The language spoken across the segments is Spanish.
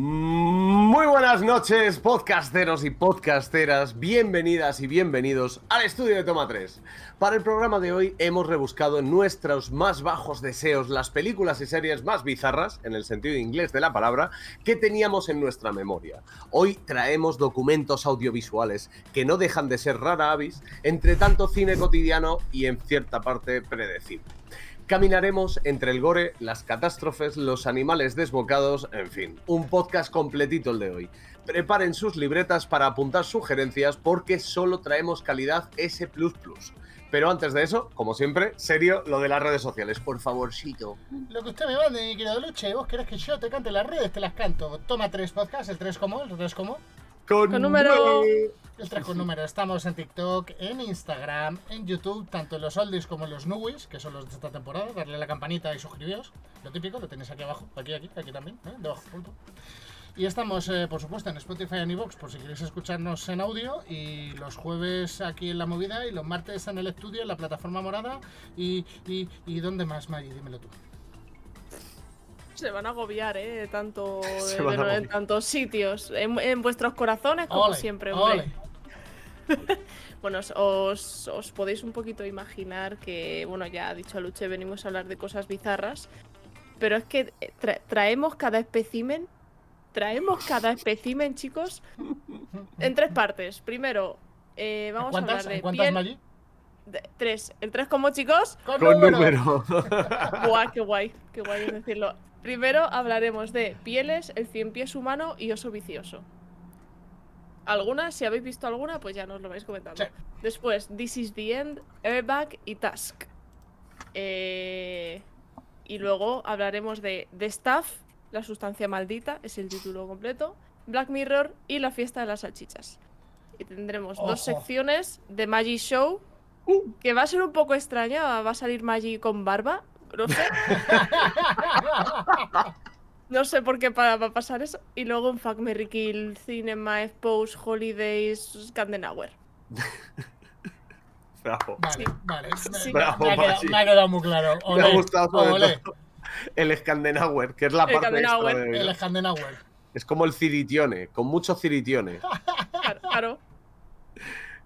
Muy buenas noches, podcasteros y podcasteras. Bienvenidas y bienvenidos al estudio de Toma 3. Para el programa de hoy hemos rebuscado en nuestros más bajos deseos las películas y series más bizarras, en el sentido inglés de la palabra, que teníamos en nuestra memoria. Hoy traemos documentos audiovisuales que no dejan de ser rara avis entre tanto cine cotidiano y en cierta parte predecible. Caminaremos entre el gore, las catástrofes, los animales desbocados, en fin, un podcast completito el de hoy. Preparen sus libretas para apuntar sugerencias porque solo traemos calidad S++. Pero antes de eso, como siempre, serio lo de las redes sociales, por favorcito. Lo que usted me mande, mi querido Luche, vos querés que yo te cante las redes, te las canto. Toma tres podcasts, el tres como, el tres como. Con, Con número- El 3 con número. Estamos en TikTok, en Instagram, en YouTube, tanto en los oldies como en los newies, que son los de esta temporada. Darle a la campanita y suscribiros. Lo típico, lo tenéis aquí abajo, aquí, aquí, aquí también, ¿eh? debajo, punto. Y estamos, eh, por supuesto, en Spotify y iVoox, por si queréis escucharnos en audio. Y los jueves aquí en La Movida y los martes en el estudio, en la plataforma morada. Y, y, y ¿dónde más, Maggie? Dímelo tú. Se van a agobiar, ¿eh? Tanto, de- en tantos sitios. En, en vuestros corazones, como Ole, siempre, hombre. ole. Bueno, os, podéis un poquito imaginar que, bueno, ya ha dicho Luche, venimos a hablar de cosas bizarras. Pero es que eh, tra- traemos cada espécimen. Traemos cada espécimen, chicos, en tres partes. Primero, eh, vamos a ¿Cuántas, hablar de ¿cuántas piel. Maggie? de- tres. ¿El tres como, chicos? Con, Con número. número. Buah, qué guay, qué guay es decirlo. Primero hablaremos de pieles, el cien pies humano y oso vicioso. Algunas, si habéis visto alguna, pues ya nos lo vais comentando. Sí. Después, This is the End, Airbag y Task. Eh, y luego hablaremos de The Stuff, la sustancia maldita, es el título completo, Black Mirror y la fiesta de las salchichas. Y tendremos Ojo. dos secciones de Maggie Show, que va a ser un poco extraña, va a salir Maggie con barba, no sé. No sé por qué va a pasar eso. Y luego un Fuck Mary Kill, Cinema, Expose, Holidays, Candenauer. Bravo. Vale, vale. Me- ha quedado, Maggi. me ha quedado muy claro. Me ha gustado sobre todo el Scandenauer, que es la El parte extra de- El Scandenauer. Es como el ciritione, con mucho ciritione. Claro.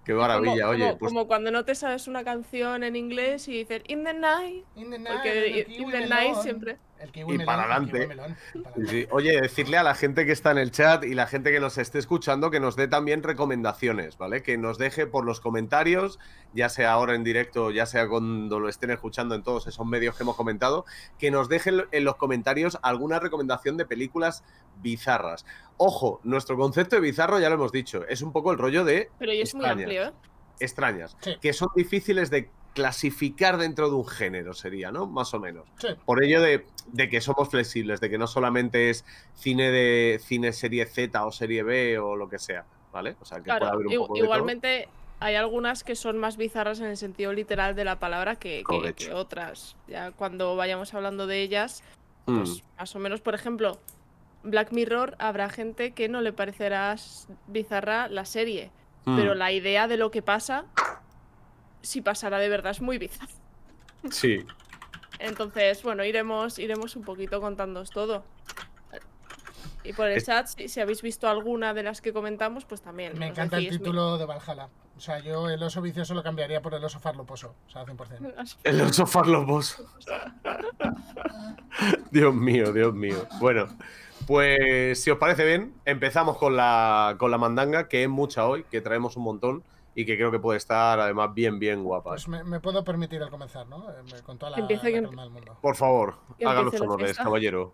Qué maravilla, como, oye. como- pues como cuando no te sabes una canción en inglés y dices In the night. In the night, Porque el kiwi In the night siempre. El kiwi Y melón, para el adelante. kiwi melón, para Sí, adelante. sí. Oye, decirle a la gente que está en el chat y la gente que nos esté escuchando que nos dé también recomendaciones, ¿vale? Que nos deje por los comentarios, ya sea ahora en directo, ya sea cuando lo estén escuchando en todos esos medios que hemos comentado, que nos dejen en los comentarios alguna recomendación de películas bizarras. Ojo, nuestro concepto de bizarro ya lo hemos dicho, es un poco el rollo de Pero yo es muy amplio, ¿eh? extrañas, Sí. que son difíciles de clasificar dentro de un género, sería, ¿no? Más o menos. Sí. Por ello de, de que somos flexibles, de que no solamente es cine de cine serie Z o serie B o lo que sea, ¿vale? O sea, que puede haber un poco de todo. igualmente hay algunas que son más bizarras en el sentido literal de la palabra que, que- Correcto. que otras. Ya cuando vayamos hablando de ellas, Mm, pues más o menos, por ejemplo, Black Mirror, habrá gente que no le parecerá bizarra la serie, mm, pero la idea de lo que pasa, si pasará de verdad, es muy bizarra. Sí, Entonces, bueno, iremos, iremos un poquito contándoos todo. Y por el Es- chat, si, si habéis visto alguna de las que comentamos, pues también. Me nos encanta el título de Valhalla. O sea, yo el oso vicioso lo cambiaría por el oso farloposo. O sea, 100%. mira. el oso farlopos. Dios mío, Dios mío. Bueno, pues si os parece bien, empezamos con la, con la mandanga, que es mucha hoy, que traemos un montón y que creo que puede estar además bien, bien guapa. Pues me, me puedo permitir el comenzar, ¿no? Eh, Con toda la, la que- calma del mundo. Por favor, Que haga los honores, caballero.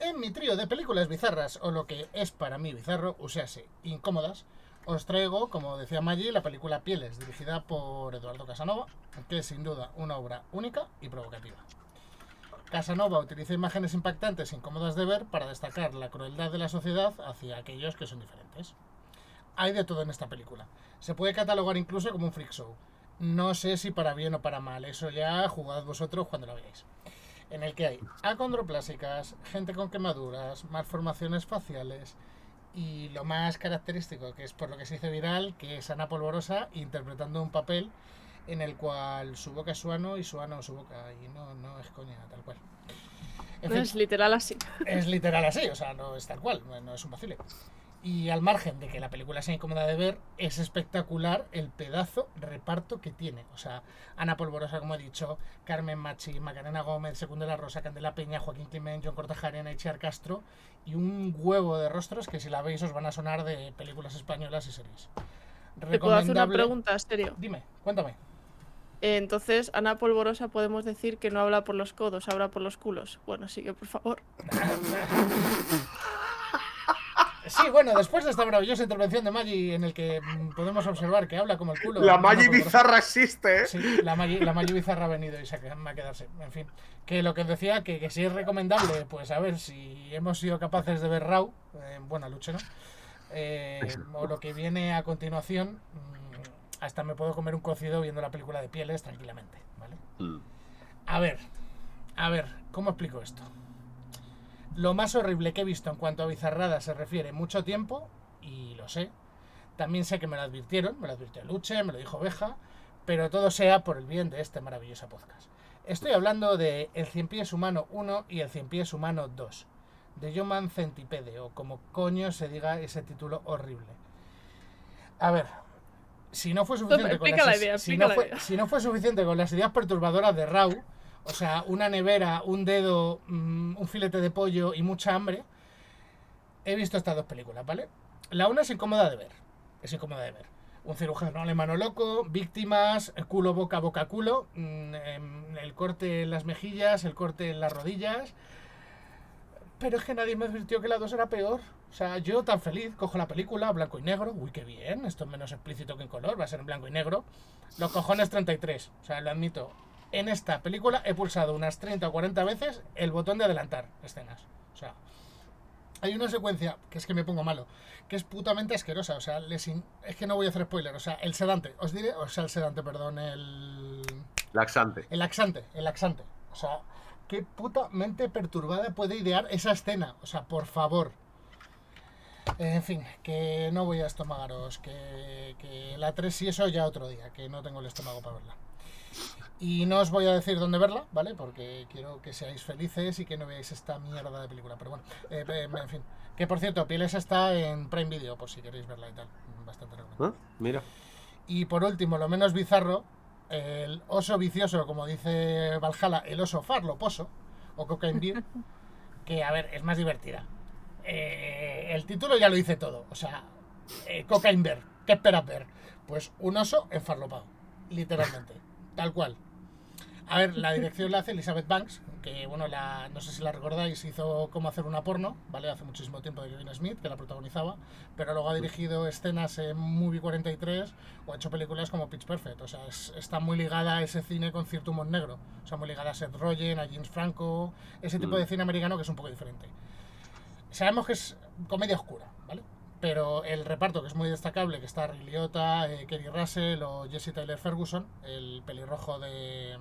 En mi trío de películas bizarras, o lo que es para mí bizarro, o sea, sí, incómodas, os traigo, como decía Maggi, la película Pieles, dirigida por Eduardo Casanova, que es sin duda una obra única y provocativa. Casanova utiliza imágenes impactantes e incómodas de ver para destacar la crueldad de la sociedad hacia aquellos que son diferentes. Hay de todo en esta película. Se puede catalogar incluso como un freak show. No sé si para bien o para mal, eso ya jugad vosotros cuando lo veáis en el que hay acondroplásicas, gente con quemaduras, malformaciones faciales y lo más característico, que es por lo que se hizo viral, que es Ana Polvorosa interpretando un papel en el cual su boca es su ano y su ano es su boca, y no, no es coña, tal cual. En No fin, es literal así. es literal así, o sea, no es tal cual, no, no es un vacile. Y al margen de que la película sea incómoda de ver, es espectacular el pedazo reparto que tiene. O sea, Ana Polvorosa, como he dicho, Carmen Machi, Macarena Gómez, Segundo de la Rosa, Candela Peña, Joaquín Clement, John Cortajarena, Itziar Castro y un huevo de rostros que si la veis os van a sonar de películas españolas y series. Te puedo hacer una pregunta, serio. Dime, cuéntame. Eh, Entonces, Ana Polvorosa podemos decir que no habla por los codos, habla por los culos. Bueno, sigue, por favor. Sí, bueno, después de esta maravillosa intervención de Maggi en el que mm, podemos observar que habla como el culo. La Maggi bizarra existe, ¿eh? Sí, la Maggi, la Maggi Bizarra ha venido y se va a quedarse. En fin, que lo que os decía, que, que si es recomendable, pues a ver si hemos sido capaces de ver Raw, eh, buena lucha, ¿no? Eh, o lo que viene a continuación, mm, hasta me puedo comer un cocido viendo la película de pieles tranquilamente, ¿vale? Mm. A ver, a ver, ¿cómo explico esto? Lo más horrible que he visto en cuanto a bizarrada se refiere mucho tiempo, y lo sé. También sé que me lo advirtieron, me lo advirtió Luche, me lo dijo Beja, pero todo sea por el bien de este maravilloso podcast. Estoy hablando de El Cien Pies Humano 1 y El Cien Pies Humano 2, de Human Centipede, o como coño se diga ese título horrible. A ver, si no fue suficiente con las ideas perturbadoras de Raw, o sea, una nevera, un dedo, mm, un filete de pollo y mucha hambre, he visto estas dos películas, ¿vale? La una es incómoda de ver, es incómoda de ver. Un cirujano alemano loco, víctimas, culo, boca, boca, culo, mm, em, el corte en las mejillas, el corte en las rodillas. Pero es que nadie me advirtió que la 2 era peor. O sea, yo tan feliz, cojo la película, blanco y negro. Uy, qué bien, esto es menos explícito que en color, va a ser en blanco y negro. Los cojones 33, o sea, lo admito. En esta película he pulsado unas 30 o 40 veces el botón de adelantar escenas. O sea, hay una secuencia que es que me pongo malo, que es putamente asquerosa. O sea, les in- es que no voy a hacer spoiler. O sea, el sedante, os diré, o sea, el sedante, perdón, el. Laxante. El laxante, el laxante. O sea, qué puta mente perturbada puede idear esa escena. O sea, por favor. En fin, que no voy a estomagaros. Que, que la 3 y eso ya otro día, que no tengo el estómago para verla. Y no os voy a decir dónde verla, ¿vale? Porque quiero que seáis felices y que no veáis esta mierda de película. Pero bueno, eh, en fin. Que por cierto, Pieles está en Prime Video, por si queréis verla y tal. Bastante recomendable. ¿Eh? Mira. Y por último, lo menos bizarro, el oso vicioso, como dice Valhalla, el oso farloposo, o Cocaine Beer, que a ver, es más divertida. Eh, el título ya lo dice todo, o sea, eh, Cocaine Bear, ¿qué esperas ver? Pues un oso enfarlopado, literalmente, tal cual. A ver, la dirección la hace Elizabeth Banks, que bueno, la, no sé si la recordáis, hizo Cómo hacer una porno, ¿vale? Hace muchísimo tiempo de Kevin Smith, que la protagonizaba, pero luego ha dirigido escenas en Movie 43 o ha hecho películas como Pitch Perfect, o sea, es- está muy ligada a ese cine con cierto humor negro, o sea, muy ligada a Seth Rogen, a James Franco, ese tipo Mm. de cine americano que es un poco diferente. Sabemos que es comedia oscura. Pero el reparto, que es muy destacable, que está Ray Liotta, eh, Kerry Russell o Jesse Tyler Ferguson, el pelirrojo de,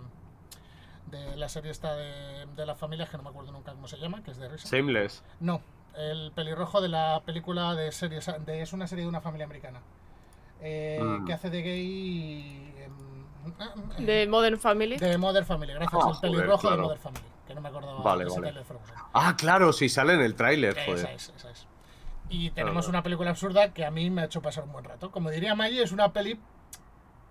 de la serie esta de, de las familias, que no me acuerdo nunca cómo se llama, que es de risa. Shameless. No, el pelirrojo de la película de series, de, es una serie de una familia americana. eh, Mm. Que hace de gay... em, De Modern Family. de Mother Family, gracias. Ah, el joder, pelirrojo claro. de Mother Family, que no me acordaba. Vale, Jesse vale. Tyler Ferguson. Ah, claro, si sale en el tráiler, Esa joder. es, esa es. Y tenemos una película absurda que a mí me ha hecho pasar un buen rato. Como diría Maggie, es una peli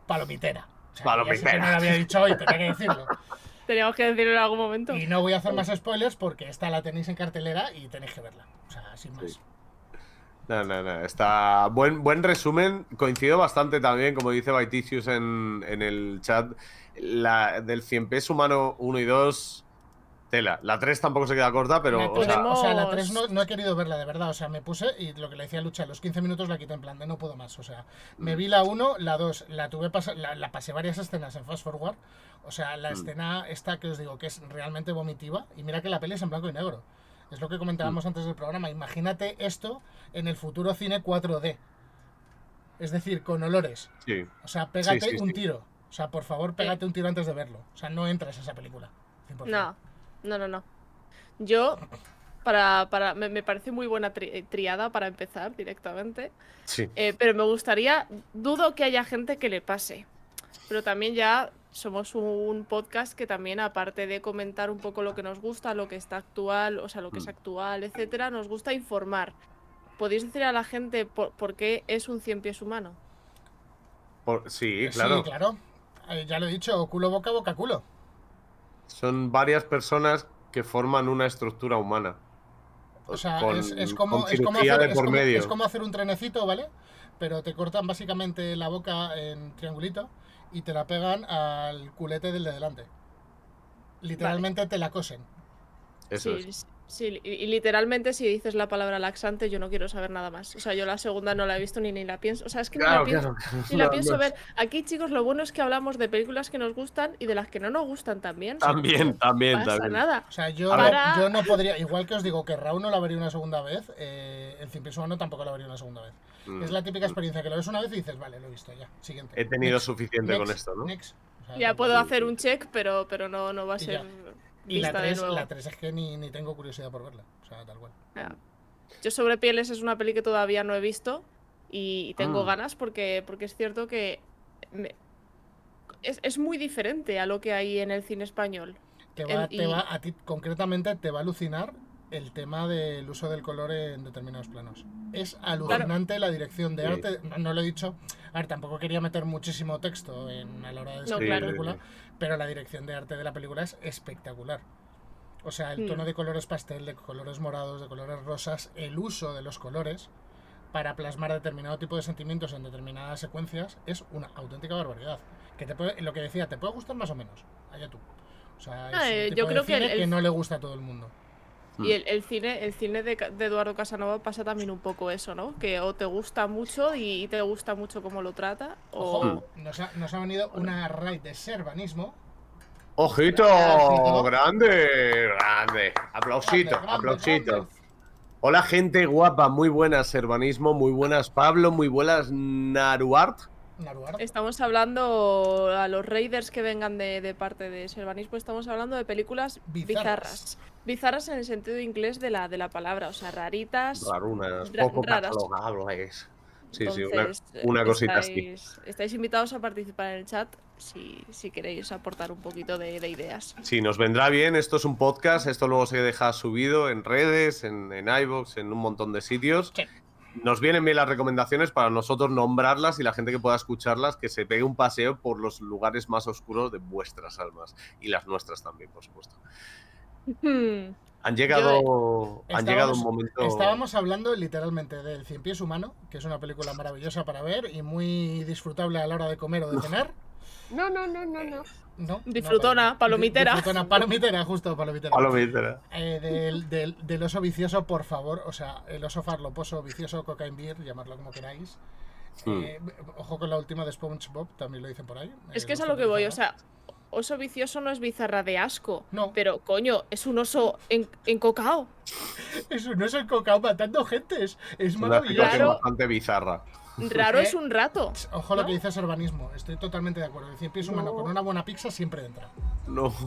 palomitera. O sea, ya sé que Palomitera. no lo había dicho hoy, tenía que decirlo. Teníamos que decirlo en algún momento. Y no voy a hacer más spoilers porque esta la tenéis en cartelera y tenéis que verla. O sea, sin más. Sí. No, no, no. Está buen, buen resumen. Coincido bastante también, como dice Baiticius en, en el chat. La, del 100 pies humano 1 y 2, tela. La 3 tampoco se queda corta, pero. La o sea, Podemos- o sea, la 3 no, no he querido verla, de verdad. O sea, me puse y lo que le decía Lucha, los 15 minutos la quité en plan de no puedo más. O sea, me vi la 1, la 2, la tuve pasa- la, la pasé varias escenas en Fast Forward. O sea, la Mm. escena esta que os digo que es realmente vomitiva. Y mira que la peli es en blanco y negro. Es lo que comentábamos antes del programa. Imagínate esto en el futuro cine 4D. Es decir, con olores. sí. O sea, pégate Sí, sí, un sí. tiro. O sea, por favor, pégate un tiro antes de verlo. O sea, no entras a esa película. 100%. No, no, no, no. Yo, para, para, me, me parece muy buena tri- eh, triada para empezar directamente. Sí. Eh, pero me gustaría, dudo que haya gente que le pase. pero también ya somos un podcast que también, aparte de comentar un poco lo que nos gusta, lo que está actual, o sea, lo que es Mm. actual, etcétera, nos gusta informar. ¿Podéis decir a la gente por, por qué es un cien pies humano? Por- sí, Sí, claro. claro. Eh, ya lo he dicho, culo boca, boca culo. Son varias personas que forman una estructura humana. O sea, Con- es, es como, es, como hacer, de es por como- medio. es como hacer un trenecito, ¿vale? Pero te cortan básicamente la boca en triangulito y te la pegan al culete del de delante. Literalmente te la cosen. Eso sí, es. Sí, y, literalmente si dices la palabra laxante, yo no quiero saber nada más. O sea, yo la segunda no la he visto ni, ni la pienso. O sea, es que Claro, ni la pienso, claro. ni la No, pienso no. ver. Aquí, chicos, lo bueno es que hablamos de películas que nos gustan y de las que no nos gustan también. También, también, No pasa también. nada. O sea, yo, no, yo no podría, igual que os digo que Raúl no la vería una segunda vez, eh, el Cien Pies Humano tampoco la vería una segunda vez. Mm. Es la típica experiencia que lo ves una vez y dices, vale, lo he visto ya, siguiente. He tenido Next, suficiente con esto, ¿no? next. O sea, Ya puedo hacer un check, pero, pero no, no va a ser Y la vista de 3, nuevo. la 3 es que ni, ni tengo curiosidad por verla. O sea, tal cual. Yo sobre pieles es una peli que todavía no he visto y, tengo Mm. ganas porque, porque es cierto que me- es, es muy diferente a lo que hay en el cine español. Te va, te y- va, a ti concretamente te va a alucinar el tema del uso del color en determinados planos. Es alucinante la dirección de Sí. arte. No, no lo he dicho. A ver, tampoco quería meter muchísimo texto en, a la hora de la película, pero la dirección de arte de la película es espectacular. O sea, el Hmm. tono de colores pastel, de colores morados, de colores rosas, el uso de los colores para plasmar determinado tipo de sentimientos en determinadas secuencias es una auténtica barbaridad. Que te puede, lo que decía, te puede gustar más o menos. Allá tú. O sea, es Ah, un eh, tipo yo de que el- el- no le gusta a todo el mundo. Y el, el cine, el cine de, Eduardo Casanova pasa también un poco eso, ¿no? Que o te gusta mucho y, y te gusta mucho cómo lo trata, o... Ojo, nos ha, nos ha venido una raid de servanismo. ¡Ojito! ¡Grande! ¡Grande! Aplausito, grande, aplausito. grande. Hola, gente guapa. Muy buenas, Servanismo. Muy buenas, Pablo. Muy buenas, Naruart. Estamos hablando a los raiders que vengan de, de parte de Servanismo, estamos hablando de películas Bizarras. bizarras. Bizarras en el sentido inglés de la, de la palabra, o sea, raritas. Rarunas, Ra- poco raras. catalogables. Sí, sí, una, cosita así. estáis, estáis invitados a participar en el chat si, si queréis aportar un poquito de, de ideas. Sí, nos vendrá bien. Esto es un podcast. Esto luego se deja subido en redes, en, en iVoox, en un montón de sitios. Sí. Nos vienen bien las recomendaciones para nosotros nombrarlas y la gente que pueda escucharlas que se pegue un paseo por los lugares más oscuros de vuestras almas y las nuestras también, por supuesto. Hmm, Han llegado, han Estábamos- llegado un momento. Estábamos hablando literalmente del Cien Pies Humano, que es una película maravillosa para ver y muy disfrutable a la hora de comer o de cenar. No, no, no, no, no. No, Disfrutona, no, palomitera. Disfrutona, palomitera, justo, palomitera. Palomita. Eh, del, del- del oso vicioso, por favor, o sea, el oso farloposo, vicioso, cocaine beer, llamarlo como queráis. Hmm. Eh, ojo con la última de SpongeBob, también lo dicen por ahí. Es eh, que es a lo que voy, o sea, oso vicioso no es bizarra de asco. No. Pero, coño, es un oso en, encocao. Eso no es el cocao matando gentes, es Una maravilloso. Claro. bastante bizarra. Raro es un rato. Ojo lo ¿no? que dice Servanismo, estoy totalmente de acuerdo. El cien pies humano No. con una buena pizza siempre entra. No.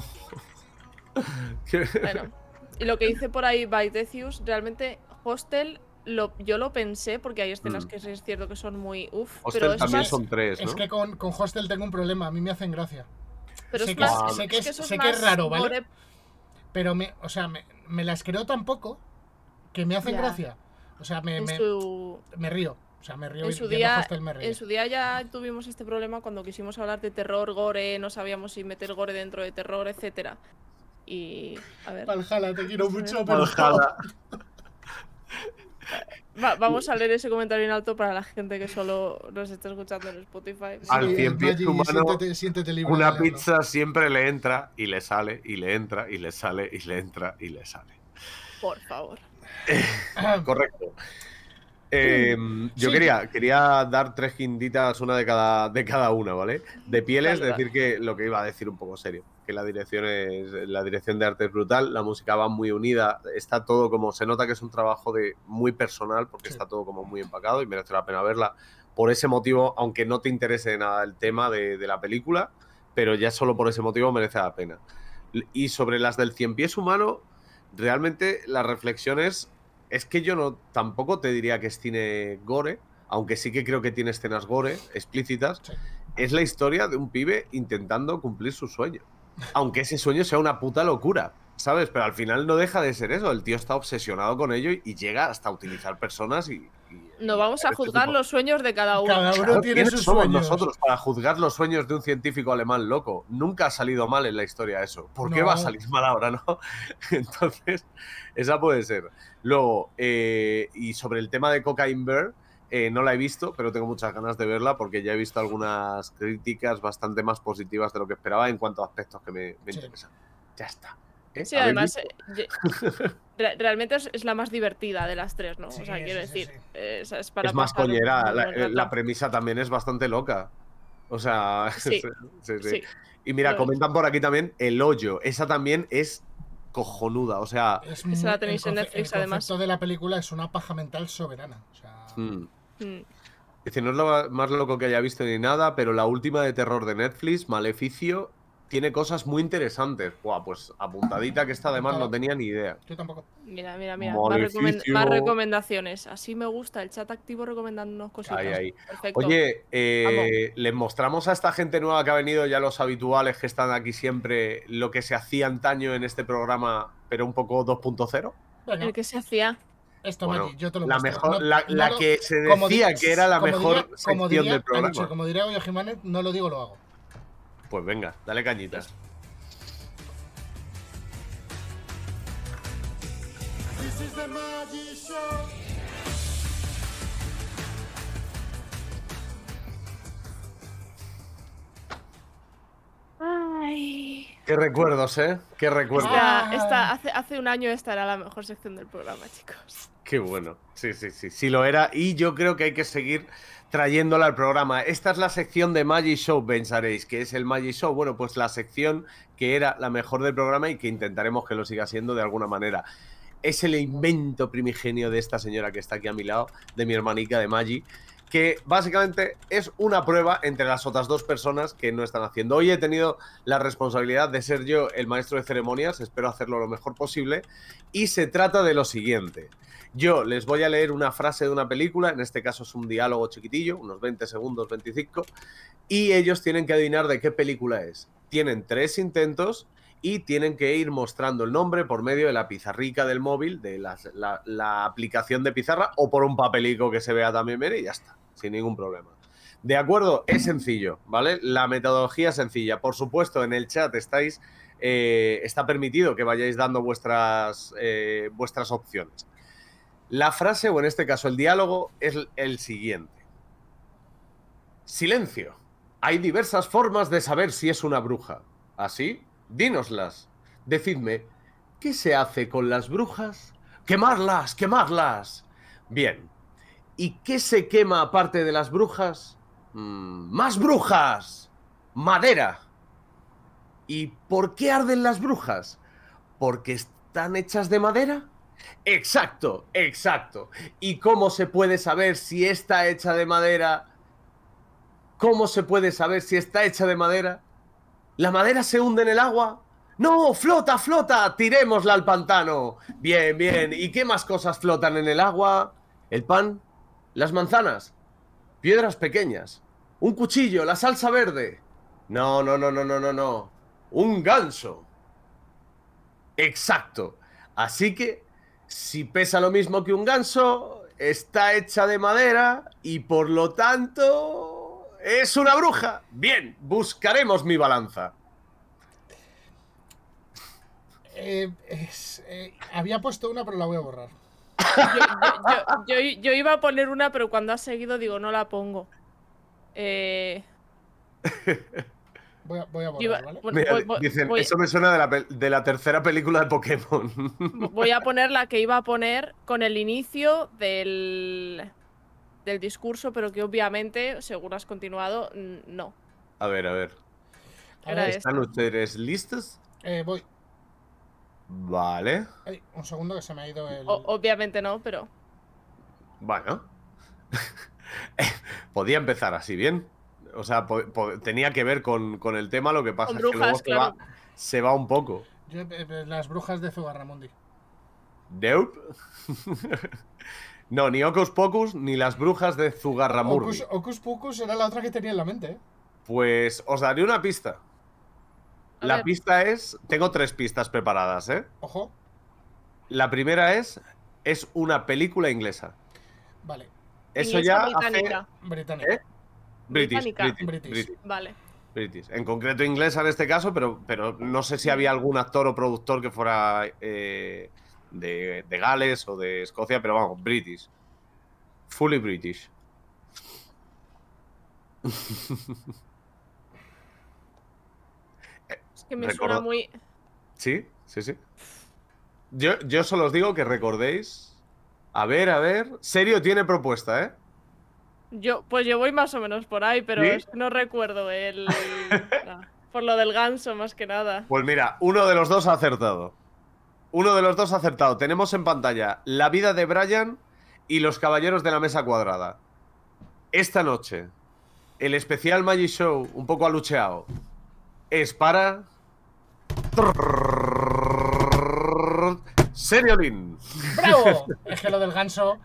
Bueno, y lo que dice por ahí Baitecius, realmente Hostel, lo, yo lo pensé, porque hay escenas Mm. que es cierto que son muy uff, Hostel pero es también más, son tres, ¿no? Es que con, con Hostel tengo un problema, a mí me hacen gracia. pero sé es que más, es- sé que es- sé que es raro, ¿vale? Pero me, o sea, me, me las creo tan poco que me hacen gracia. O sea, me, me, su, me río. O sea, me río en y su viendo día, Hostel me río. en su día ya tuvimos este problema cuando quisimos hablar de terror, gore, no sabíamos si meter gore dentro de terror, etcétera. Y a ver, Valhalla, te quiero mucho, pero... Valhalla. va- vamos a leer ese comentario en alto para la gente que solo nos está escuchando en Spotify. Al cien pies humano, siéntete, siéntete libre de Una pizza siempre le entra y le sale y le entra y le sale y le entra y le sale. Por favor. Correcto. Eh, yo Sí. quería, quería dar tres quintitas, una de cada, de cada una, ¿vale? De pieles, Vale, decir que lo que iba a decir un poco serio, que la dirección es, la dirección de arte es brutal, la música va muy unida, está todo como, se nota que es un trabajo de muy personal, porque Sí. está todo como muy empacado y merece la pena verla. Por ese motivo, aunque no te interese nada el tema de, de la película, pero ya solo por ese motivo merece la pena. Y sobre las del cien pies humano, realmente las reflexiones es que yo no tampoco te diría que es cine gore, aunque sí que creo que tiene escenas gore explícitas. Sí. es la historia de un pibe intentando cumplir su sueño. Aunque ese sueño sea una puta locura, ¿sabes? Pero al final no deja de ser eso. El tío está obsesionado con ello y, llega hasta utilizar personas y. no vamos a juzgar los sueños de cada uno. Cada uno tiene sus somos nosotros para juzgar los sueños de un científico alemán loco? Nunca ha salido mal en la historia eso. ¿Por qué va a salir mal ahora, no? Entonces, esa puede ser. Luego, eh, y sobre el tema de Cocaine Bear eh, no la he visto, pero tengo muchas ganas de verla porque ya he visto algunas críticas bastante más positivas de lo que esperaba en cuanto a aspectos que me, interesan. Ya está. ¿eh? Sí, además, eh, realmente es, la más divertida de las tres, ¿no? o sea, quiero decir, es, para más collera. La, premisa también es bastante loca. O sea, sí, sí, Y mira, comentan por aquí también El Hoyo. Esa también es cojonuda. O sea, esa la tenéis en Netflix, el además. de la película es una paja mental soberana. O sea. Hmm. Mm. Dice, no es lo más loco que haya visto ni nada, pero la última de terror de Netflix, Maleficio, tiene cosas muy interesantes. Buah, pues apuntadita que está además no tenía ni idea. Yo tampoco. Mira, mira, mira. Más, recomendaciones. Así me gusta. El chat activo recomendándonos cositas. Oye, eh, les mostramos a esta gente nueva que ha venido, ya los habituales que están aquí siempre, lo que se hacía antaño en este programa, pero un poco 2.0. El que se hacía. Esto, bueno, yo te lo la mejor, la, que se decía que era la mejor sección del programa. como diría Goyo Jiménez, no lo digo, lo hago. Pues venga, dale cañitas. Ay. Qué recuerdos, ¿eh? Qué recuerdos. Esta, hace, hace un año esta era la mejor sección del programa, chicos. Qué bueno. Sí, sí, sí. Sí lo era. Y yo creo que hay que seguir trayéndola al programa. Esta es la sección de Magic Show, pensaréis, que es el Magic Show. Bueno, pues la sección que era la mejor del programa y que intentaremos que lo siga siendo de alguna manera. Es el invento primigenio de esta señora que está aquí a mi lado, de mi hermanica de Magic que básicamente es una prueba entre las otras dos personas que no están haciendo. Hoy he tenido la responsabilidad de ser yo el maestro de ceremonias, espero hacerlo lo mejor posible, y se trata de lo siguiente. Yo les voy a leer una frase de una película, en este caso es un diálogo chiquitillo, unos 20 segundos, 25, y ellos tienen que adivinar de qué película es. Tienen tres intentos y tienen que ir mostrando el nombre por medio de la pizarrica del móvil, de la, aplicación de pizarra o por un papelico que se vea también bien y ya está, sin ningún problema. De acuerdo, es sencillo, ¿vale? La metodología es sencilla. Por supuesto, en el chat estáis, eh, está permitido que vayáis dando vuestras, eh, vuestras opciones. La frase, o en este caso el diálogo, es el siguiente. Silencio. Hay diversas formas de saber si es una bruja. ¿Así? Dínoslas. Decidme, ¿qué se hace con las brujas? ¡Quemarlas! ¡Quemarlas! Bien. ¿Y qué se quema aparte de las brujas? Mm, ¡Más brujas! ¡Madera! ¿Y por qué arden las brujas? ¿Porque están hechas de madera? Exacto, exacto. ¿Y cómo se puede saber si está hecha de madera? ¿Cómo se puede saber si está hecha de madera? ¿La madera se hunde en el agua? ¡No! ¡Flota, flota! ¡Tirémosla al pantano! Bien, bien. ¿Y qué más cosas flotan en el agua? ¿El pan? ¿Las manzanas? ¿Piedras pequeñas? ¿Un cuchillo? ¿La salsa verde? No, no, no, no, no, no, no. Un ganso. Exacto. Así que, si pesa lo mismo que un ganso, está hecha de madera y por lo tanto ¡Es una bruja! Bien, buscaremos mi balanza. Eh, eh, había puesto una, pero la voy a borrar. Yo, iba a poner una, pero cuando has seguido digo, no la pongo. Eh... Voy a, voy a borrar, ¿vale? dicen, eso me suena de la, de la, tercera película de Pokémon. Voy a poner la que iba a poner con el inicio del del discurso, pero que obviamente, según has continuado, no. A ver, a ver. ¿Están ustedes listos? Eh, voy. Vale. un segundo que se me ha ido el. obviamente no, pero. Bueno. Podía empezar así bien. O sea, tenía que ver con, el tema, lo que pasa es que luego se, va, se, va, un poco. Eh, eh, las brujas de Zugarramundi. Nope. No, ni Ocus Pocus ni las brujas de Zugarramurdi. Ocus, Pocus era la otra que tenía en la mente, ¿eh? Pues os daré una pista. A La ver. pista es. Tengo tres pistas preparadas, ¿eh? Ojo. La primera es. Es una película inglesa. Vale. Eso Inglesa ya hace. británica. Británica. ¿Eh? British, Británica. British, British. British, Vale. British. En concreto inglesa en este caso, pero, pero no sé si había algún actor o productor que fuera eh, de, de Gales o de Escocia, pero vamos, British. Fully British. Es que me suena muy. Sí, sí, sí. Yo, yo solo os digo que recordéis. A ver, a ver. Serio tiene propuesta, ¿eh? Yo, pues yo voy más o menos por ahí, pero ¿Sí? es que no recuerdo el. no, por lo del ganso, más que nada. Pues mira, uno de los dos ha acertado. Uno de los dos ha acertado. Tenemos en pantalla La vida de Brian y Los caballeros de la mesa cuadrada. Esta noche, el especial Magic Show, un poco alucheado, es para. Seriolin. ¡Bravo! es que lo del ganso.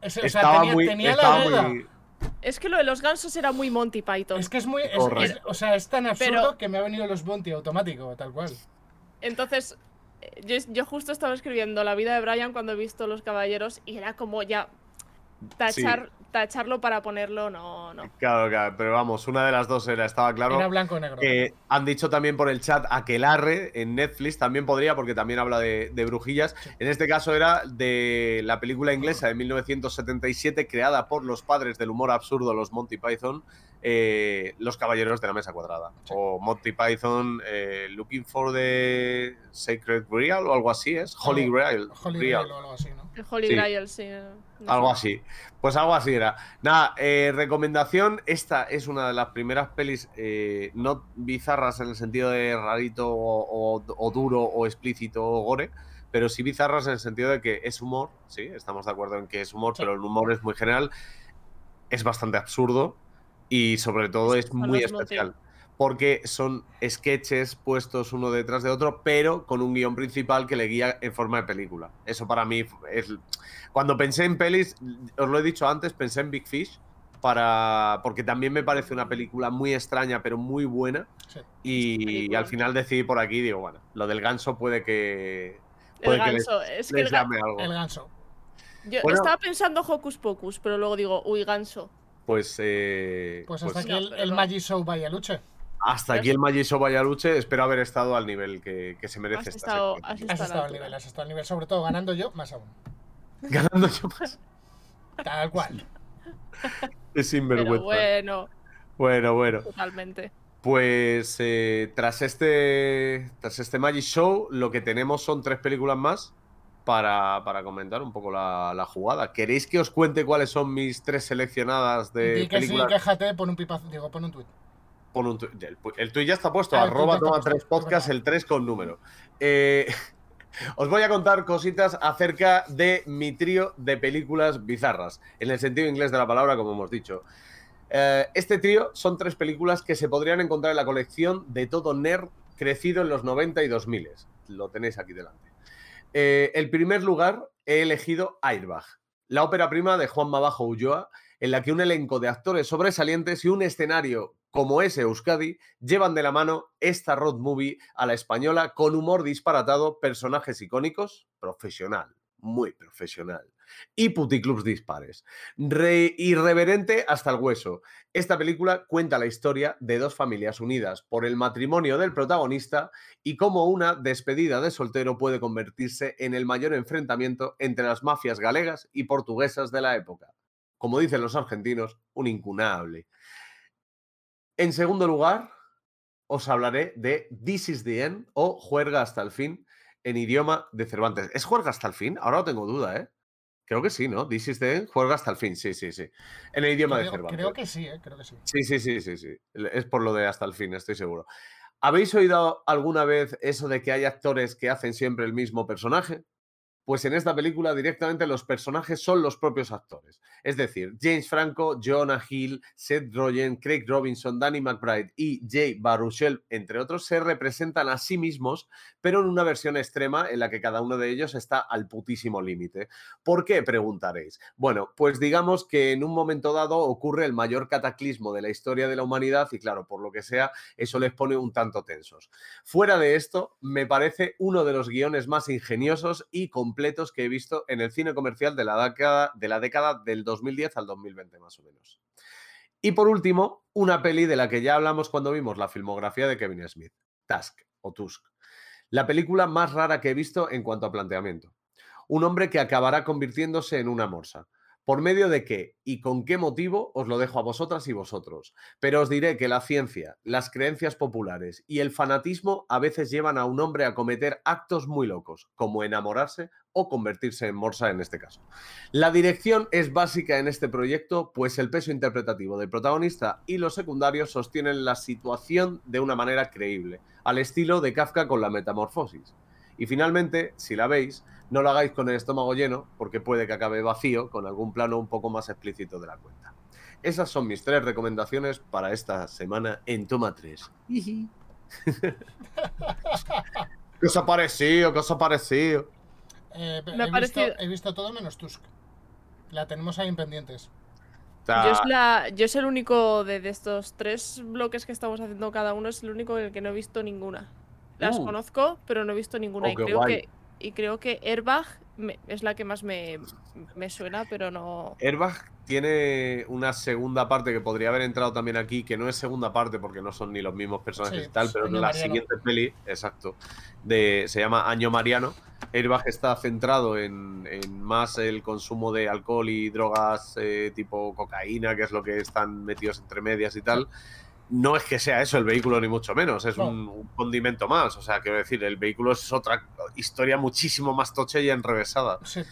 ese- o sea, Estaba tenía, muy. tenía estaba la duda. muy- Es que lo de los gansos era muy Monty Python. Es que es muy. es- es- o sea, es tan absurdo Pero- que me ha venido los Bounty automático, tal cual. Entonces, yo, yo justo estaba escribiendo la vida de Brian cuando he visto Los Caballeros y era como ya tachar, tacharlo para ponerlo, no, no. Claro, claro, pero vamos, una de las dos era, estaba claro. Era blanco o negro. Eh, han dicho también por el chat Aquelarre en Netflix, también podría, porque también habla de, de brujillas. En este caso era de la película inglesa de 1977, creada por los padres del humor absurdo, los Monty Python, eh, Los Caballeros de la Mesa Cuadrada. Sí. O Monty Python eh, Looking for the Sacred Grail o algo así, ¿es? Holy Grail. Holy Grail. Grail o algo así, ¿no? El Holy Sí. Grail, sí. eh, no Algo sé. así. Pues algo así era. Nada, eh, recomendación. Esta es una de las primeras pelis eh, no bizarras en el sentido de rarito o, o- o duro o explícito o gore, pero sí bizarras en el sentido de que es humor. Sí, estamos de acuerdo en que es humor, Sí. pero el humor es muy general. Es bastante absurdo y sobre todo es muy especial. Porque son sketches puestos uno detrás de otro, pero con un guion principal que le guía en forma de película. Eso para mí es. Cuando pensé en pelis, os lo he dicho antes, pensé en Big Fish. Para, porque también me parece una película muy extraña, pero muy buena. Sí. Y, al final decidí por aquí, digo, bueno, lo del ganso puede que El puede que les, ganso, es que les el llame algo. El ganso. yo Bueno. estaba pensando Hocus Pocus, pero luego digo, uy, ganso. Pues, eh, Pues pues hasta aquí el, el. Magic Show vaya luche. hasta aquí el Magiso Vallaluche. Espero haber estado al nivel que, que se merece Has esta estado- has estado al nivel, has estado al nivel. Sobre todo ganando yo, más aún. Ganando yo más. Tal cual. Es Pero sinvergüenza. bueno, Bueno, bueno. totalmente. Pues eh, tras este tras este Magic Show, lo que tenemos son tres películas más para, para comentar un poco la, la jugada. ¿Queréis que os cuente cuáles son mis tres seleccionadas de Di que sí, películas? quéjate, pon un pipazo. Digo, pon un tweet. Pon un tu- el, el tuit ya está puesto, Ah, tuit arroba toma tres es podcast, el 3 con número. Eh, os voy a contar cositas acerca de mi trío de películas bizarras, en el sentido inglés de la palabra, como hemos dicho. Eh, este trío son tres películas que se podrían encontrar en la colección de todo nerd crecido en los 90 y 2000. Lo tenéis aquí delante. Eh, el primer lugar he elegido Airbag, la ópera prima de Juan Mabajo Ulloa, en la que un elenco de actores sobresalientes y un escenario como ese Euskadi llevan de la mano esta road movie a la española con humor disparatado, personajes icónicos, profesional, muy profesional, y puticlubs dispares. Re- irreverente hasta el hueso. Esta película cuenta la historia de dos familias unidas por el matrimonio del protagonista y cómo una despedida de soltero puede convertirse en el mayor enfrentamiento entre las mafias galegas y portuguesas de la época. Como dicen los argentinos, un incunable. En segundo lugar, os hablaré de This is the End o Juerga hasta el fin en idioma de Cervantes. ¿Es Juerga hasta el fin? Ahora no tengo duda, ¿eh? Creo que sí, ¿no? This is the End, Juerga hasta el fin, sí, sí, sí. En el idioma de Cervantes. creo que sí, eh, creo que sí. Sí, sí, sí, sí, sí. Es por lo de hasta el fin, estoy seguro. ¿Habéis oído alguna vez eso de que hay actores que hacen siempre el mismo personaje? Pues en esta película directamente los personajes son los propios actores. Es decir, James Franco, Jonah Hill, Seth Rogen, Craig Robinson, Danny McBride y Jay Baruchel, entre otros, se representan a sí mismos, pero en una versión extrema en la que cada uno de ellos está al putísimo límite. ¿Por qué? Preguntaréis. Bueno, pues digamos que en un momento dado ocurre el mayor cataclismo de la historia de la humanidad y claro, por lo que sea, eso les pone un tanto tensos. Fuera de esto, me parece uno de los guiones más ingeniosos y que he visto en el cine comercial de la década, de la década del 2010 al 2020 más o menos. Y por último, una peli de la que ya hablamos cuando vimos la filmografía de Kevin Smith, Tusk o Tusk. La película más rara que he visto en cuanto a planteamiento. Un hombre que acabará convirtiéndose en una morsa. ¿Por medio de qué y con qué motivo? Os lo dejo a vosotras y vosotros. Pero os diré que la ciencia, las creencias populares y el fanatismo a veces llevan a un hombre a cometer actos muy locos, como enamorarse o convertirse en morsa en este caso. La dirección es básica en este proyecto, pues el peso interpretativo del protagonista y los secundarios sostienen la situación de una manera creíble, al estilo de Kafka con la metamorfosis. Y finalmente, si la veis, no lo hagáis con el estómago lleno, porque puede que acabe vacío con algún plano un poco más explícito de la cuenta. Esas son mis tres recomendaciones para esta semana en Toma 3. ¿Qué os ha parecido? ¿Qué os ha parecido? Eh, Me he, parecido- visto, he visto todo menos Tusk. La tenemos ahí en pendientes. O sea, Yo es, la, yo es el único de, de estos tres bloques que estamos haciendo cada uno, es el único en el que no he visto ninguna. Las Uh. conozco, pero no he visto ninguna. Oh, y, creo que, y creo que Airbag me- es la que más me, me suena, pero no. Airbag tiene una segunda parte que podría haber entrado también aquí, que no es segunda parte porque no son ni los mismos personajes Sí, y tal, pero en la Mariano. siguiente peli, exacto, de, se llama Año Mariano. Airbag está centrado en, en más el consumo de alcohol y drogas eh, tipo cocaína, que es lo que están metidos entre medias y tal. No es que sea eso el vehículo, ni mucho menos, es No. un, un condimento más. O sea, quiero decir, el vehículo es otra historia muchísimo más tocha y enrevesada. Sí,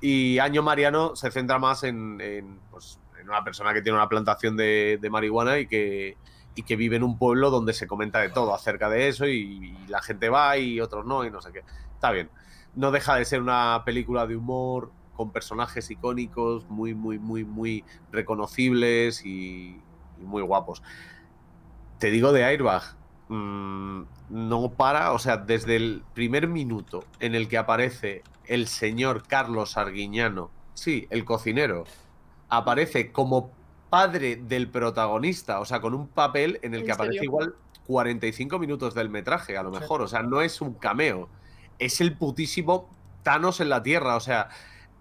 Y Año Mariano se centra más en, en, pues, en una persona que tiene una plantación de, de marihuana y que, y que vive en un pueblo donde se comenta de todo acerca de eso y, y la gente va y otros no y no sé qué. Está bien. No deja de ser una película de humor con personajes icónicos muy, muy, muy, muy reconocibles y, y muy guapos. Te digo de Airbag, mm, no para, o sea, desde el primer minuto en el que aparece el señor Carlos Arguiñano, sí, el cocinero, aparece como padre del protagonista, o sea, con un papel en el ¿En que aparece serio? igual 45 minutos del metraje, a lo mejor, o sea, no es un cameo, es el putísimo Thanos en la Tierra, o sea,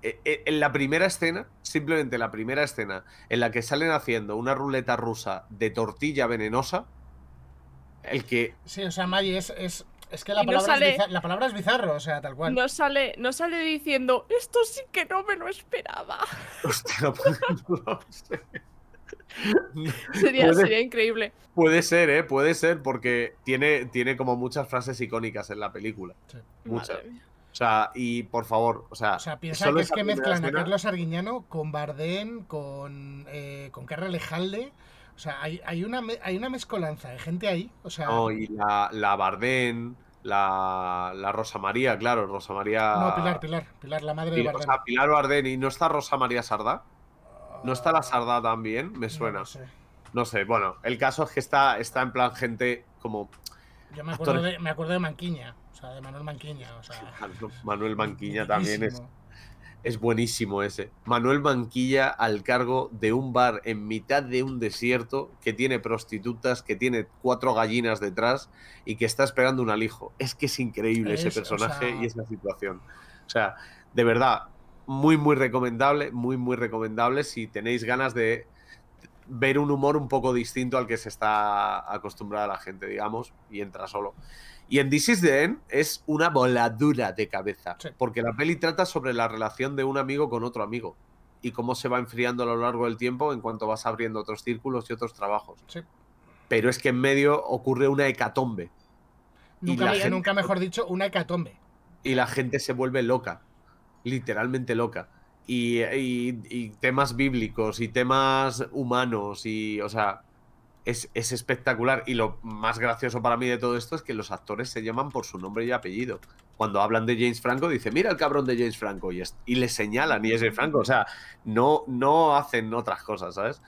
en la primera escena, simplemente la primera escena, en la que salen haciendo una ruleta rusa de tortilla venenosa, el que sí, o sea, Maggie, es, es, es que la no palabra, sale- es biza- la palabra es bizarro, o sea, tal cual. No sale, no sale diciendo, esto sí que no me lo esperaba. Hostia, no lo sé. Sería, Puede- sería increíble. Puede ser, ¿eh? Puede ser, porque tiene, tiene como muchas frases icónicas en la película. Sí. Muchas. Madre mía. O sea, y por favor, o sea, O sea, piensa que es que mezclan a Carlos Arguiñano con Bardem, con, eh, con Carra Lejalde. O sea, hay, hay, una, hay una mezcolanza de gente ahí. O sea, No, y la, la Bardén, la, la Rosa María, claro, Rosa María. no, Pilar, Pilar, Pilar, la madre de Pilar- o Bardem. sea, Pilar Bardén, ¿y no está Rosa María Sardá? ¿No está la Sardá también? Me No suena. lo sé. No sé, bueno, el caso es que está, está en plan gente como Yo me acuerdo, de, me acuerdo de Manquiña, o sea, de Manuel Manquiña. O sea, Manuel Manquiña también es, es buenísimo ese. Manuel Manquilla al cargo de un bar en mitad de un desierto que tiene prostitutas, que tiene cuatro gallinas detrás y que está esperando un alijo. Es que es increíble ese o personaje sea- y esa situación. O sea, de verdad, muy, muy recomendable, muy, muy recomendable si tenéis ganas de ver un humor un poco distinto al que se está acostumbrada la gente, digamos, y entra solo. Y en This is the End es una voladura de cabeza, Sí. porque la peli trata sobre la relación de un amigo con otro amigo y cómo se va enfriando a lo largo del tiempo en cuanto vas abriendo otros círculos y otros trabajos. Sí. Pero es que en medio ocurre una hecatombe Nunca, la me- gente- nunca mejor dicho, una hecatombe. y la gente se vuelve loca, literalmente loca. Y, y- y temas bíblicos y temas humanos y, o sea, es, es espectacular. Y lo más gracioso para mí de todo esto es que los actores se llaman por su nombre y apellido. cuando hablan de James Franco, dice, mira el cabrón de James Franco, y, es- y le señalan, y es James Franco, o sea, no, no hacen otras cosas, ¿sabes?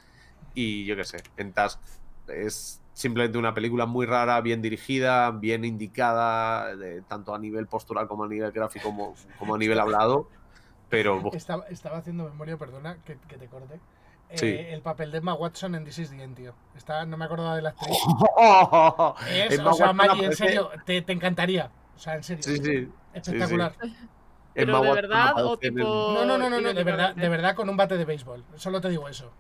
Y yo qué sé, en Task es simplemente una película muy rara, bien dirigida, bien indicada, de- tanto a nivel postural como a nivel gráfico, como, como a nivel hablado, pero... Estaba, estaba haciendo memoria, perdona que, que te corte. Eh, Sí. El papel de Emma Watson en This is the End, tío. Está, no me acordaba de la actriz. Es, Emma o sea, Watson Maggie, en serio, te, te encantaría. O sea, en serio. Sí, sí. Espectacular. Pero Emma de Watson verdad o en el- tipo. No, no, no, no, no, de verdad, irónicamente. de verdad con un bate de béisbol. Solo te digo eso.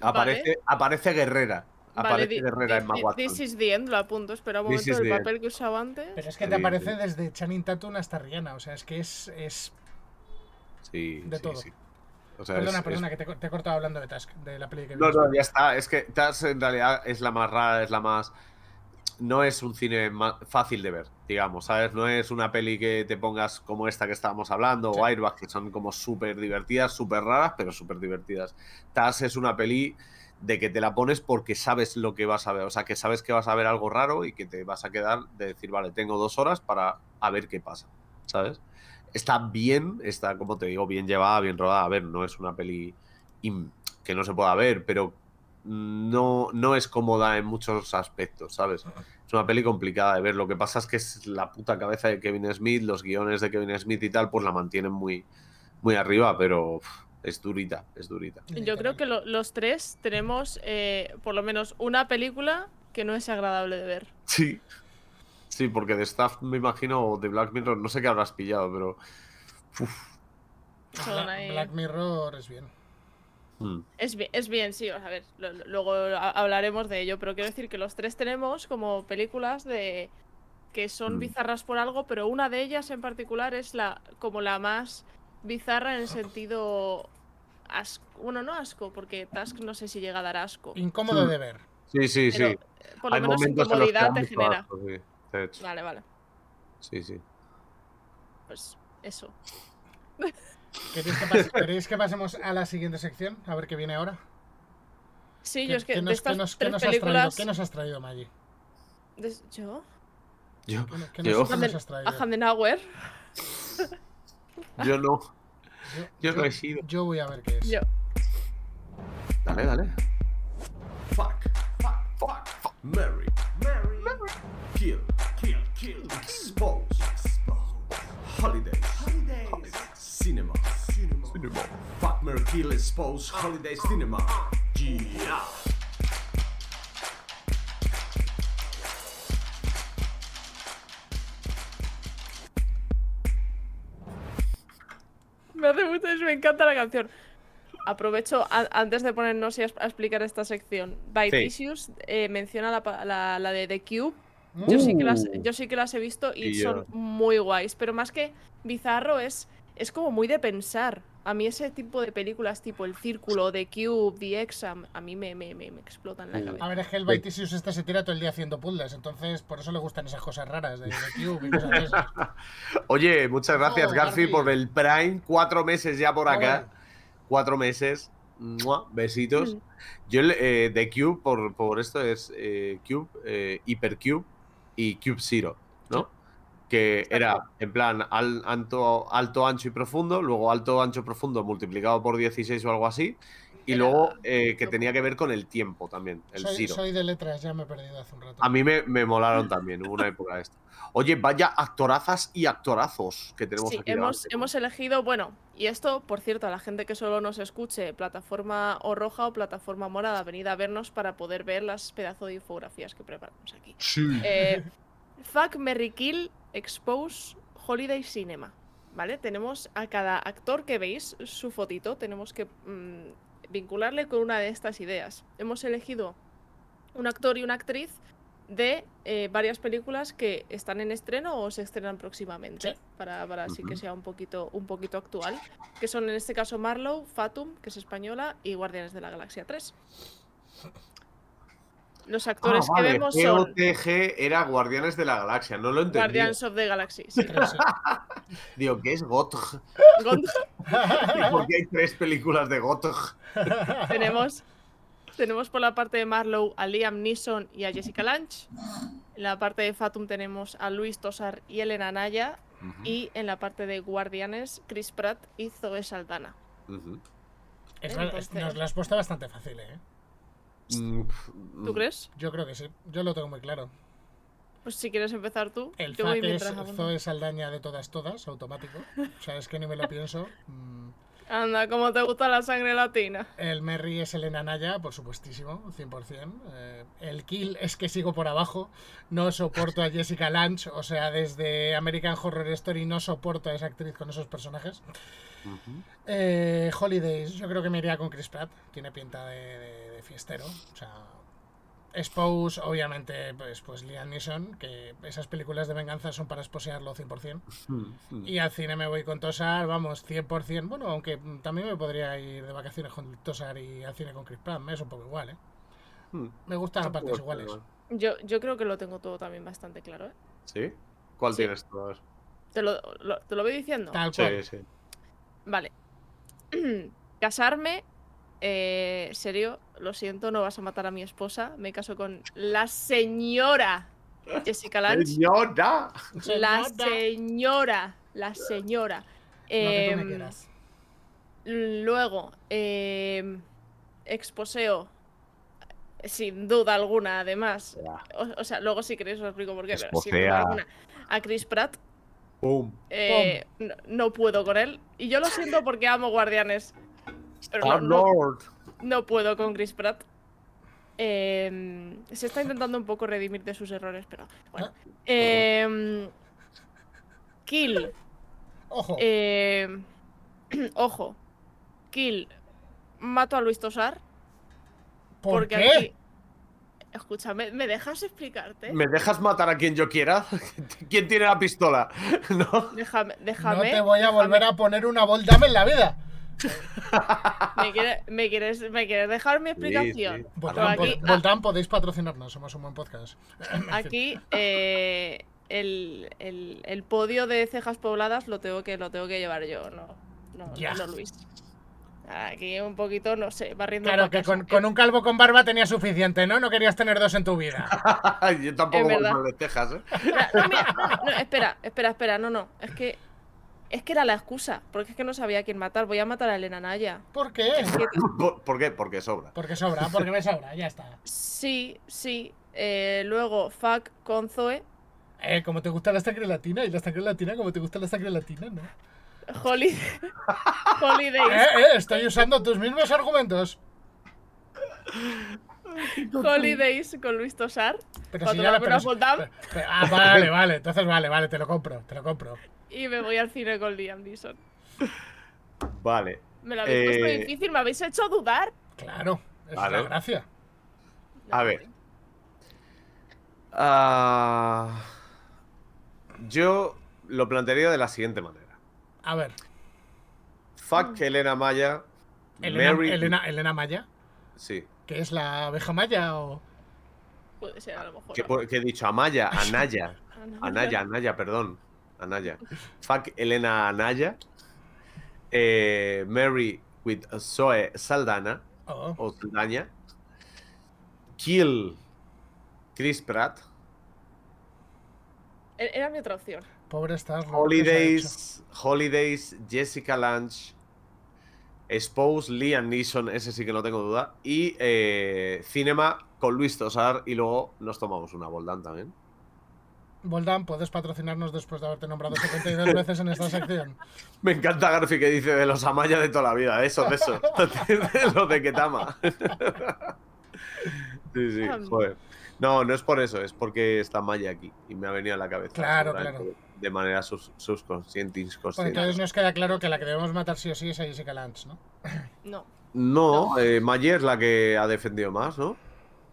Aparece, aparece Guerrera. Vale, Aparece di- Guerrera di- Watson. This is the end, lo apunto. Espera un momento the papel que usaba antes. Pero es que te aparece sí. desde Channing Tatum hasta Rihanna. O sea, es que es. es... Sí, de sí, todo. Sí. O sea, Perdona, es- perdona, es- que te, te he cortado hablando de Task, de la peli que No, no, ya está. Es que Taz en realidad es la más rara, es la más. No es un cine fácil de ver, digamos, ¿sabes? No es una peli que te pongas como esta que estábamos hablando, Sí. o Airbag, que son como súper divertidas, súper raras, pero súper divertidas. Taz es una peli de que te la pones porque sabes lo que vas a ver, o sea, que sabes que vas a ver algo raro y que te vas a quedar de decir, vale, tengo dos horas para a ver qué pasa, ¿sabes? Está bien, está, como te digo, bien llevada, bien rodada. A ver, no es una peli que no se pueda ver, pero no, no es cómoda en muchos aspectos, ¿sabes? Es una peli complicada de ver. Lo que pasa es que es la puta cabeza de Kevin Smith, los guiones de Kevin Smith y tal, pues la mantienen muy, muy arriba, pero uf, es durita, es durita. Yo creo que lo- los tres tenemos eh, por lo menos una película que no es agradable de ver. Sí. Sí, porque de Staff me imagino, o de Black Mirror, no sé qué habrás pillado, pero. uf, Black, Mirror es bien. mm. Es bien, es bien, sí, a ver, lo- lo- luego ha- hablaremos de ello, pero quiero decir que los tres tenemos como películas de que son Mm. bizarras por algo, pero una de ellas en particular es la como la más bizarra en el sentido asco, bueno, no asco, porque Task no sé si llega a dar asco, Incómodo Mm. de ver. Sí, sí, pero sí. eh, por lo Hay menos incomodidad da te genera. asco, sí, de hecho. Vale, vale, Sí, sí. pues eso. ¿Queréis que, pas- queréis que pasemos a la siguiente sección? A ver qué viene ahora. Sí, ¿Qué, yo es que qué de nos, qué estas nos- qué tres nos has traído? películas, ¿Qué nos has traído, Maggie? de- yo, Yo, ¿Qué, qué Yo- nos, qué nos has traído? a Handenauer, yo no. Yo, Yo no he sido. yo voy a ver qué es. yo. Dale, dale. Fuck, fuck, fuck, fuck, Mary, Mary, kill, kill, holidays, holidays, cinema, cinema, cinema, fuck, Mary, kill, expose, holiday cinema, yeah. Me hace mucho eso, me encanta la canción. Aprovecho a- antes de ponernos y a, a explicar esta sección. Bite Sí. Issues eh, menciona la, pa- la- la de The Cube. Yo, sí que las, Uh. yo sí que las he visto y Y son yo. muy guays. Pero más que bizarro, es, es como muy de pensar. A mí ese tipo de películas tipo El Círculo, The Cube, The Exam, a mí me, me, me, me explotan la cabeza. A ver, es que el Baitisius este se tira todo el día haciendo puzzles, entonces por eso le gustan esas cosas raras de, de Cube y cosas de esas. Oye, muchas gracias, Oh, Garfi, por el Prime. Cuatro meses ya por acá. Cuatro meses. Mua, Besitos. Mm. Yo, eh, de Cube, por, por esto es eh, Cube, eh, Hypercube y Cube Zero, ¿no? Que era en plan al- alto, alto, ancho y profundo, luego alto, ancho, profundo multiplicado por 16 o algo así, y Era- luego eh, que tenía que ver con el tiempo también, el Soy, soy de letras, ya me he perdido hace un rato. A mí me, me molaron también, hubo una época de esto. Oye, vaya actorazas y actorazos que tenemos Sí, aquí. hemos, hemos elegido, bueno, y esto, por cierto, a la gente que solo nos escuche, plataforma o roja o plataforma morada, venid a vernos para poder ver las pedazos de infografías que preparamos aquí. Sí. Eh, Fuck, Merry Kill, Expose, Holiday Cinema. ¿Vale? Tenemos a cada actor que veis su fotito, tenemos que mm, vincularle con una de estas ideas. Hemos elegido un actor y una actriz de eh, varias películas que están en estreno o se estrenan próximamente, Sí. para, para así que sea un poquito, un poquito actual, que son en este caso Marlowe, Fatum, que es española, y Guardianes de la Galaxia 3. Los actores Ah, vale, que vemos son GOTG era Guardianes de la Galaxia, no lo entendí. Guardians of the Galaxy. sí. Digo, ¿qué es GOTG? ¿Y por qué hay tres películas de GOTG? tenemos tenemos por la parte de Marlowe a Liam Neeson y a Jessica Lange. En la parte de Fatum tenemos a Luis Tosar y Elena Naya. Y en la parte de Guardianes, Chris Pratt y Zoe Saldana. Es Entonces- Nos la has puesto bastante fácil, ¿eh? Mm, ¿Tú mm, crees? Yo creo que sí. Yo lo tengo muy claro. Pues si quieres empezar tú, El yo voy es. Zoe Saldaña de todas, todas, automático. O sea, es que ni me lo pienso. Anda, ¿cómo te gusta la sangre latina? El Merry es Elena Naya, por supuestísimo, 100%. Eh, el Kill es que sigo por abajo. No soporto a Jessica Lange. O sea, desde American Horror Story no soporto a esa actriz con esos personajes. Eh, Holidays, yo creo que me iría con Chris Pratt. Tiene pinta de, de- de fiestero. O sea, Spouse, obviamente, pues, pues Liam Neeson, que esas películas de venganza son para esposearlo 100%. Mm, Y al cine me voy con Tosar, vamos, 100%. Bueno, aunque también me podría ir de vacaciones con Tosar y al cine con Chris Pratt. Me es un poco igual, ¿eh? mm. Me gustan a partes iguales. Yo, yo creo que lo tengo todo también bastante claro, ¿eh? ¿Sí? ¿Cuál Sí. tienes tú? A ver. ¿Te lo, lo- te lo voy diciendo? Tal cual. Sí, sí. Vale. Casarme, eh, serio, lo siento, no vas a matar a mi esposa. Me caso con la señora Jessica Lange. ¡Señora! La Señora. la señora. Lo que tú me Em, quieras. Luego, eh, exposeo, sin duda alguna, además. O, o sea, luego si queréis os explico por qué, pero sin duda alguna. A Chris Pratt, ¡Pum! eh, no, no puedo con él. Y yo lo siento porque amo Guardianes. Pero no, no, no puedo con Chris Pratt. Eh, se está intentando un poco redimir de sus errores, pero bueno. Eh, Kill. Ojo, Eh, ojo. Kill. Mato a Luis Tosar. ¿por porque qué? aquí. Escúchame, ¿me dejas explicarte? ¿Me dejas matar a quien yo quiera? ¿Quién tiene la pistola? ¿No? Déjame, No déjame. te voy a volver a poner una Voldame en la vida. ¿Me quieres, me quieres, me quieres dejar mi explicación? sí. Aquí- po- Voldam, podéis patrocinarnos, somos un buen podcast. Aquí eh, el, el- el podio de cejas pobladas lo tengo que, lo tengo que llevar yo, no, no, Luis. Aquí un poquito, no sé, barriendo Claro que con, con un calvo con barba tenía suficiente, ¿no? No querías tener dos en tu vida. yo tampoco voy mal de Texas, ¿eh? Mira, no, mira, no, no, no, espera, espera, espera, no, no. Es que. Es que era la excusa, porque es que no sabía a quién matar. Voy a matar a Elena Naya. ¿Por qué? ¿Por, por qué? Porque sobra. Porque sobra, porque me sobra, ya está. Sí, sí. eh, luego, fuck con Zoe. Eh, como te gusta la sangre latina y la sangre latina como te gusta la sangre latina, ¿no? Holi- Holidays. Eh, eh, estoy usando tus mismos argumentos. Holidays con Luis Tosar. Pero Cuando si ya la pero- pero- Ah, vale, vale, entonces vale, vale, te lo compro, te lo compro. Y me voy al cine con Liam Neeson. Vale. Me lo habéis puesto Eh, difícil, me habéis hecho dudar. Claro, es Vale. la gracia. A ver. Ah, yo lo plantearía de la siguiente manera. A ver, Fuck Elena Maya. Elena, Mary. Elena, Elena Maya, Sí. que es la abeja maya o. Puede ser, a lo mejor. ¿Qué, qué he dicho? Amaya. Anaya. Anaya, Anaya, perdón. Anaya. Fuck Elena Anaya. Eh, Mary with Zoe Saldana. Oh, O Saldaña. Kill Chris Pratt. E- Era mi otra opción. pobre estás. Holidays. Holidays. Jessica Lange. Spouse Liam Neeson. Ese sí que no tengo duda. Y eh, Cinema con Luis Tosar. Y luego nos tomamos una Boldan también. Voldam, ¿puedes patrocinarnos después de haberte nombrado 72 veces en esta sección? Me encanta Garfi que dice de los Amaya de toda la vida, de eso, de eso. de los de Ketama. sí, sí, Ah. joder. No, no es por eso, es porque está Maya aquí y me ha venido a la cabeza. Claro, claro. De manera sus, subconsciente, Pues inconsciente. entonces nos queda claro que la que debemos matar sí o sí es a Jessica Lange, ¿no? No. No, eh, Maya es la que ha defendido más, ¿no?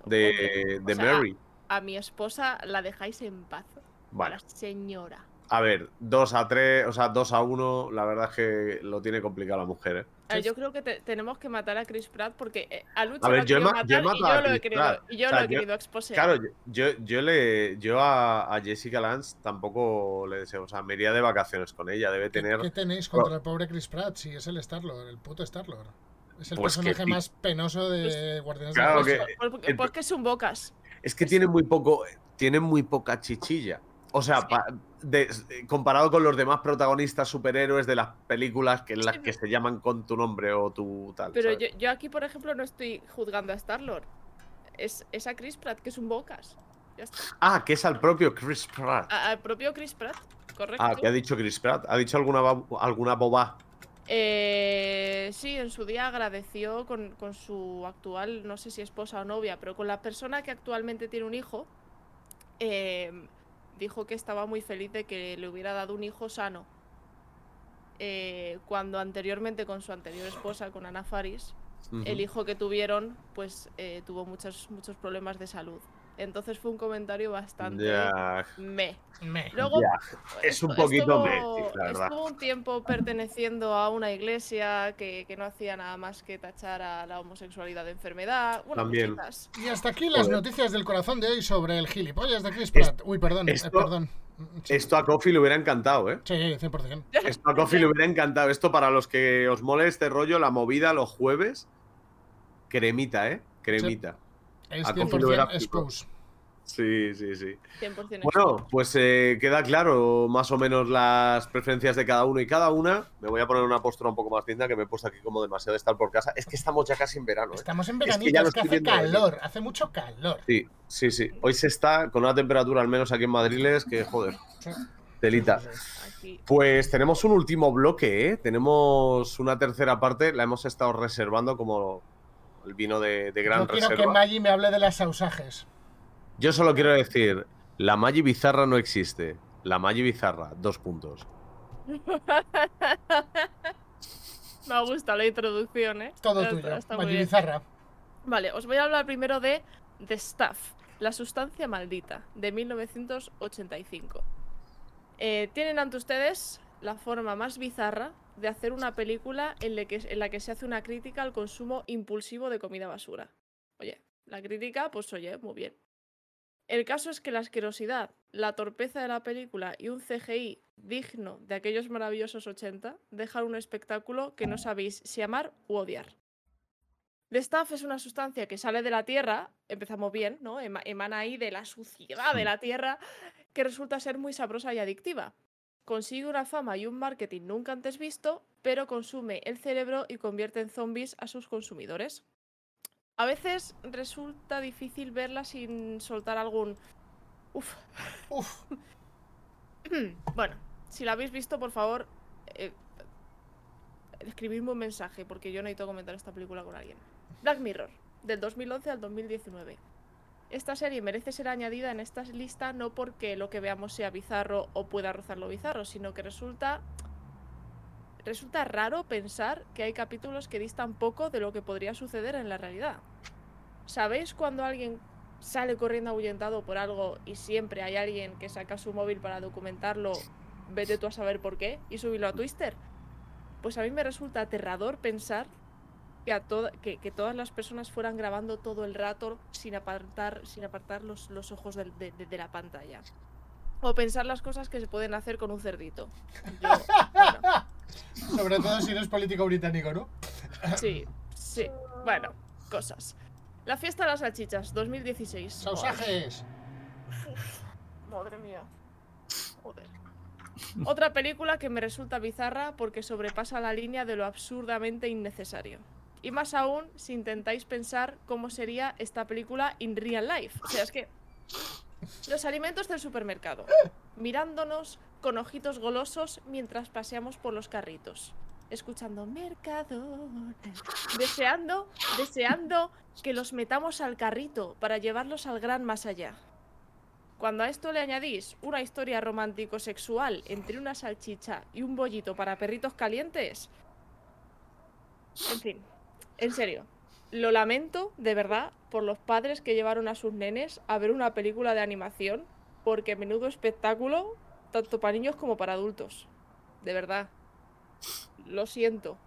De, de o sea, Mary. A mi esposa la dejáis en paz. Vale. La señora. A ver, 2 a 3, o sea, 2 a 1, la verdad es que lo tiene complicado la mujer, ¿eh? A ver, yo creo que te- tenemos que matar a Chris Pratt porque eh, a Lucha A ver, lo yo he querido ma- yo he matar y matado a yo lo he querido, Pratt. y yo O sea, lo he yo- querido exposear. Claro, yo, yo, yo le yo a, a Jessica Lance tampoco le deseo, o sea, me iría de vacaciones con ella, debe ¿Qué, tener qué tenéis contra el pobre Chris Pratt si es el Star-Lord, el puto Star-Lord? Es el Pues que personaje sí. más penoso de Guardianes claro de la que- Galaxia. Pues, pues que es un bocas. Es que tiene muy poco. Tiene muy poca chichilla. O sea, Sí. pa- de- comparado con los demás protagonistas superhéroes de las películas que en las que se llaman con tu nombre o tu tal. Pero yo, yo aquí, por ejemplo, no estoy juzgando a Star-Lord. Es, es a Chris Pratt, que es un bocas. Ya está. Ah, que es al propio Chris Pratt. A- al propio Chris Pratt, correcto. Ah, ¿qué ha dicho Chris Pratt? ¿Ha dicho alguna, alguna boba? Eh, sí, en su día agradeció con, con su actual, no sé si esposa o novia, pero con la persona que actualmente tiene un hijo, eh, dijo que estaba muy feliz de que le hubiera dado un hijo sano. Eh, cuando anteriormente con su anterior esposa, con Ana Faris, el hijo que tuvieron, pues eh, tuvo muchos, muchos problemas de salud. Entonces fue un comentario bastante Ya, me. Me. Luego ya. Es un poquito la verdad. Estuvo un tiempo perteneciendo a una iglesia que, que no hacía nada más que tachar a la homosexualidad de enfermedad. Bueno, También. cositas. Y hasta aquí las Joder. noticias del corazón de hoy sobre el gilipollas de Chris Es- Pratt. Uy, perdón, eh, esto- perdón. Sí, Esto a Kofi le hubiera encantado, ¿eh? Sí, 100%. Esto a Kofi le hubiera encantado. Esto para los que os mole este rollo, la movida los jueves. Cremita, ¿eh? Cremita. Es A Kofi le hubiera 100% expose. Sí, sí, sí. 100% Bueno, pues eh, queda claro más o menos las preferencias de cada uno y cada una. Me voy a poner una postura un poco más linda que me he puesto aquí como demasiado de estar por casa. Es que estamos ya casi en verano. ¿eh? Estamos en que veranito, ya es lo que, estoy hace viendo venir. calor, hace mucho calor. Sí, sí, sí. Hoy se está con una temperatura, al menos aquí en Madrid, es que joder. Aquí. Pues tenemos un último bloque, ¿eh? Tenemos una tercera parte, la hemos estado reservando como el vino de, de gran Yo quiero que. Maggie me hable de las sausajes. Yo solo quiero decir, la Maggi Bizarra no existe. La Maggi Bizarra, dos puntos. Me ha gustado la introducción, ¿eh? Todo tuyo. bien. Bizarra. Vale, os voy a hablar primero de The Stuff, la sustancia maldita, de 1985. Eh, tienen ante ustedes la forma más bizarra de hacer una película en la, que, en la que se hace una crítica al consumo impulsivo de comida basura. Oye, la crítica, pues oye, muy bien. El caso es que la asquerosidad, la torpeza de la película y un CGI digno de aquellos maravillosos 80 dejan un espectáculo que no sabéis si amar u odiar. The Stuff es una sustancia que sale de la tierra, empezamos bien, ¿no? Ema- emana ahí de la suciedad de la tierra, que resulta ser muy sabrosa y adictiva. Consigue una fama y un marketing nunca antes visto, pero consume el cerebro y convierte en zombies a sus consumidores. A veces resulta difícil verla sin soltar algún... Uf, Uf, bueno, si la habéis visto, por favor, eh, escribidme un mensaje, porque yo necesito comentar esta película con alguien. Black Mirror, del 2011 al 2019. Esta serie merece ser añadida en esta lista no porque lo que veamos sea bizarro o pueda rozar lo bizarro, sino que resulta resulta raro pensar que hay capítulos que distan poco de lo que podría suceder en la realidad. ¿Sabéis cuando alguien sale corriendo ahuyentado por algo y siempre hay alguien que saca su móvil para documentarlo, vete tú a saber por qué, y subirlo a Twitter? Pues a mí me resulta aterrador pensar que, a toda- que, que todas las personas fueran grabando todo el rato sin apartar, sin apartar los, los ojos de, de- de la pantalla. O pensar las cosas que se pueden hacer con un cerdito. Yo, bueno, sobre todo si eres político británico, ¿no? sí, sí. Bueno, cosas. La fiesta de las salchichas, 2016. Sausajes. Madre mía. Joder. Otra película que me resulta bizarra porque sobrepasa la línea de lo absurdamente innecesario. Y más aún si intentáis pensar cómo sería esta película in real life. O sea, es que los alimentos del supermercado, mirándonos con ojitos golosos mientras paseamos por los carritos, escuchando Mercadona, deseando, deseando que los metamos al carrito para llevarlos al gran más allá. Cuando a esto le añadís una historia romántico-sexual entre una salchicha y un bollito para perritos calientes. En fin, en serio, lo lamento de verdad por los padres que llevaron a sus nenes a ver una película de animación, porque menudo espectáculo, tanto para niños como para adultos. De verdad. Lo siento.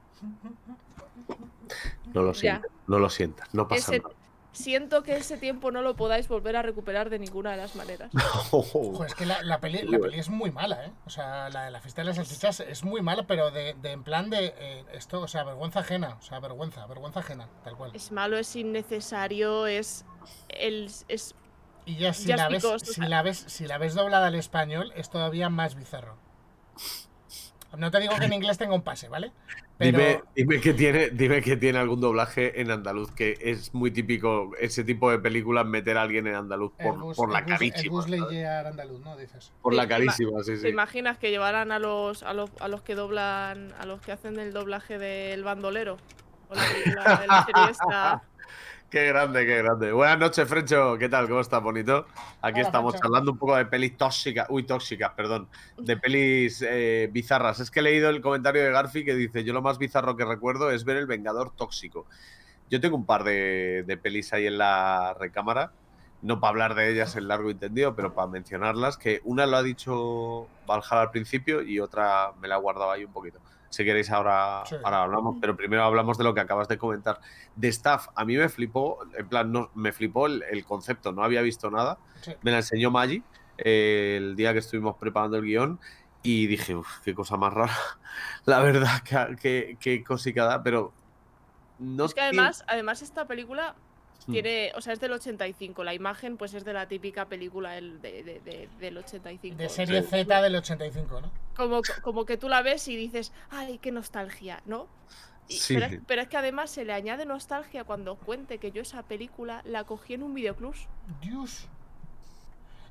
No lo sientas, no lo sientas, no pasa Ese- nada. Siento que ese tiempo no lo podáis volver a recuperar de ninguna de las maneras. Ojo, es que la, la peli, la peli es muy mala, ¿eh? O sea, la de la fiesta de las salchichas es muy mala, pero de, de en plan de eh, esto, o sea, vergüenza ajena, o sea, vergüenza, vergüenza ajena, tal cual. Es malo, es innecesario, es. El, es Y ya si la ves, si la ves, si la ves doblada al español, es todavía más bizarro. No te digo que en inglés tenga un pase, ¿vale? Pero Dime, dime que tiene, dime que tiene algún doblaje en andaluz, que es muy típico ese tipo de películas meter a alguien en andaluz por, bus, por la bus- el carísima. andaluz, ¿no? Dices. Por Sí, la ima- carísima, sí, ¿Te sí. imaginas que llevaran a los, a los a los que doblan, a los que hacen el doblaje del bandolero? O la película de la serie esta. Qué grande, qué grande. Buenas noches, Frencho. ¿Qué tal? ¿Cómo estás, bonito? Aquí Hola, estamos charlando un poco de pelis tóxicas. Uy, tóxicas, perdón. De pelis eh, bizarras. Es que he leído el comentario de Garfi que dice: Yo lo más bizarro que recuerdo es ver El Vengador Tóxico. Yo tengo un par de, de pelis ahí en la recámara. No para hablar de ellas en largo y tendido, pero para mencionarlas. Que una lo ha dicho Valhalla al principio y otra me la he guardado ahí un poquito. Si queréis, ahora, Sí. ahora hablamos, pero primero hablamos de lo que acabas de comentar de Staff, a mí me flipó, en plan, no, me flipó el, el concepto, no había visto nada. Sí. Me la enseñó Maggi eh, el día que estuvimos preparando el guion y dije, uff, qué cosa más rara. La verdad, que, que, que cosica da, pero no Es que tiene- además, además esta película. Tiene, o sea, es del 85. La imagen, pues, es de la típica película del, de- de- de- del 85. De serie Z del 85, ¿no? Como, como que tú la ves y dices, ay, qué nostalgia, ¿no? Y- Sí. pero, es, pero es que además se le añade nostalgia cuando cuente que yo esa película la cogí en un videoclub. Dios.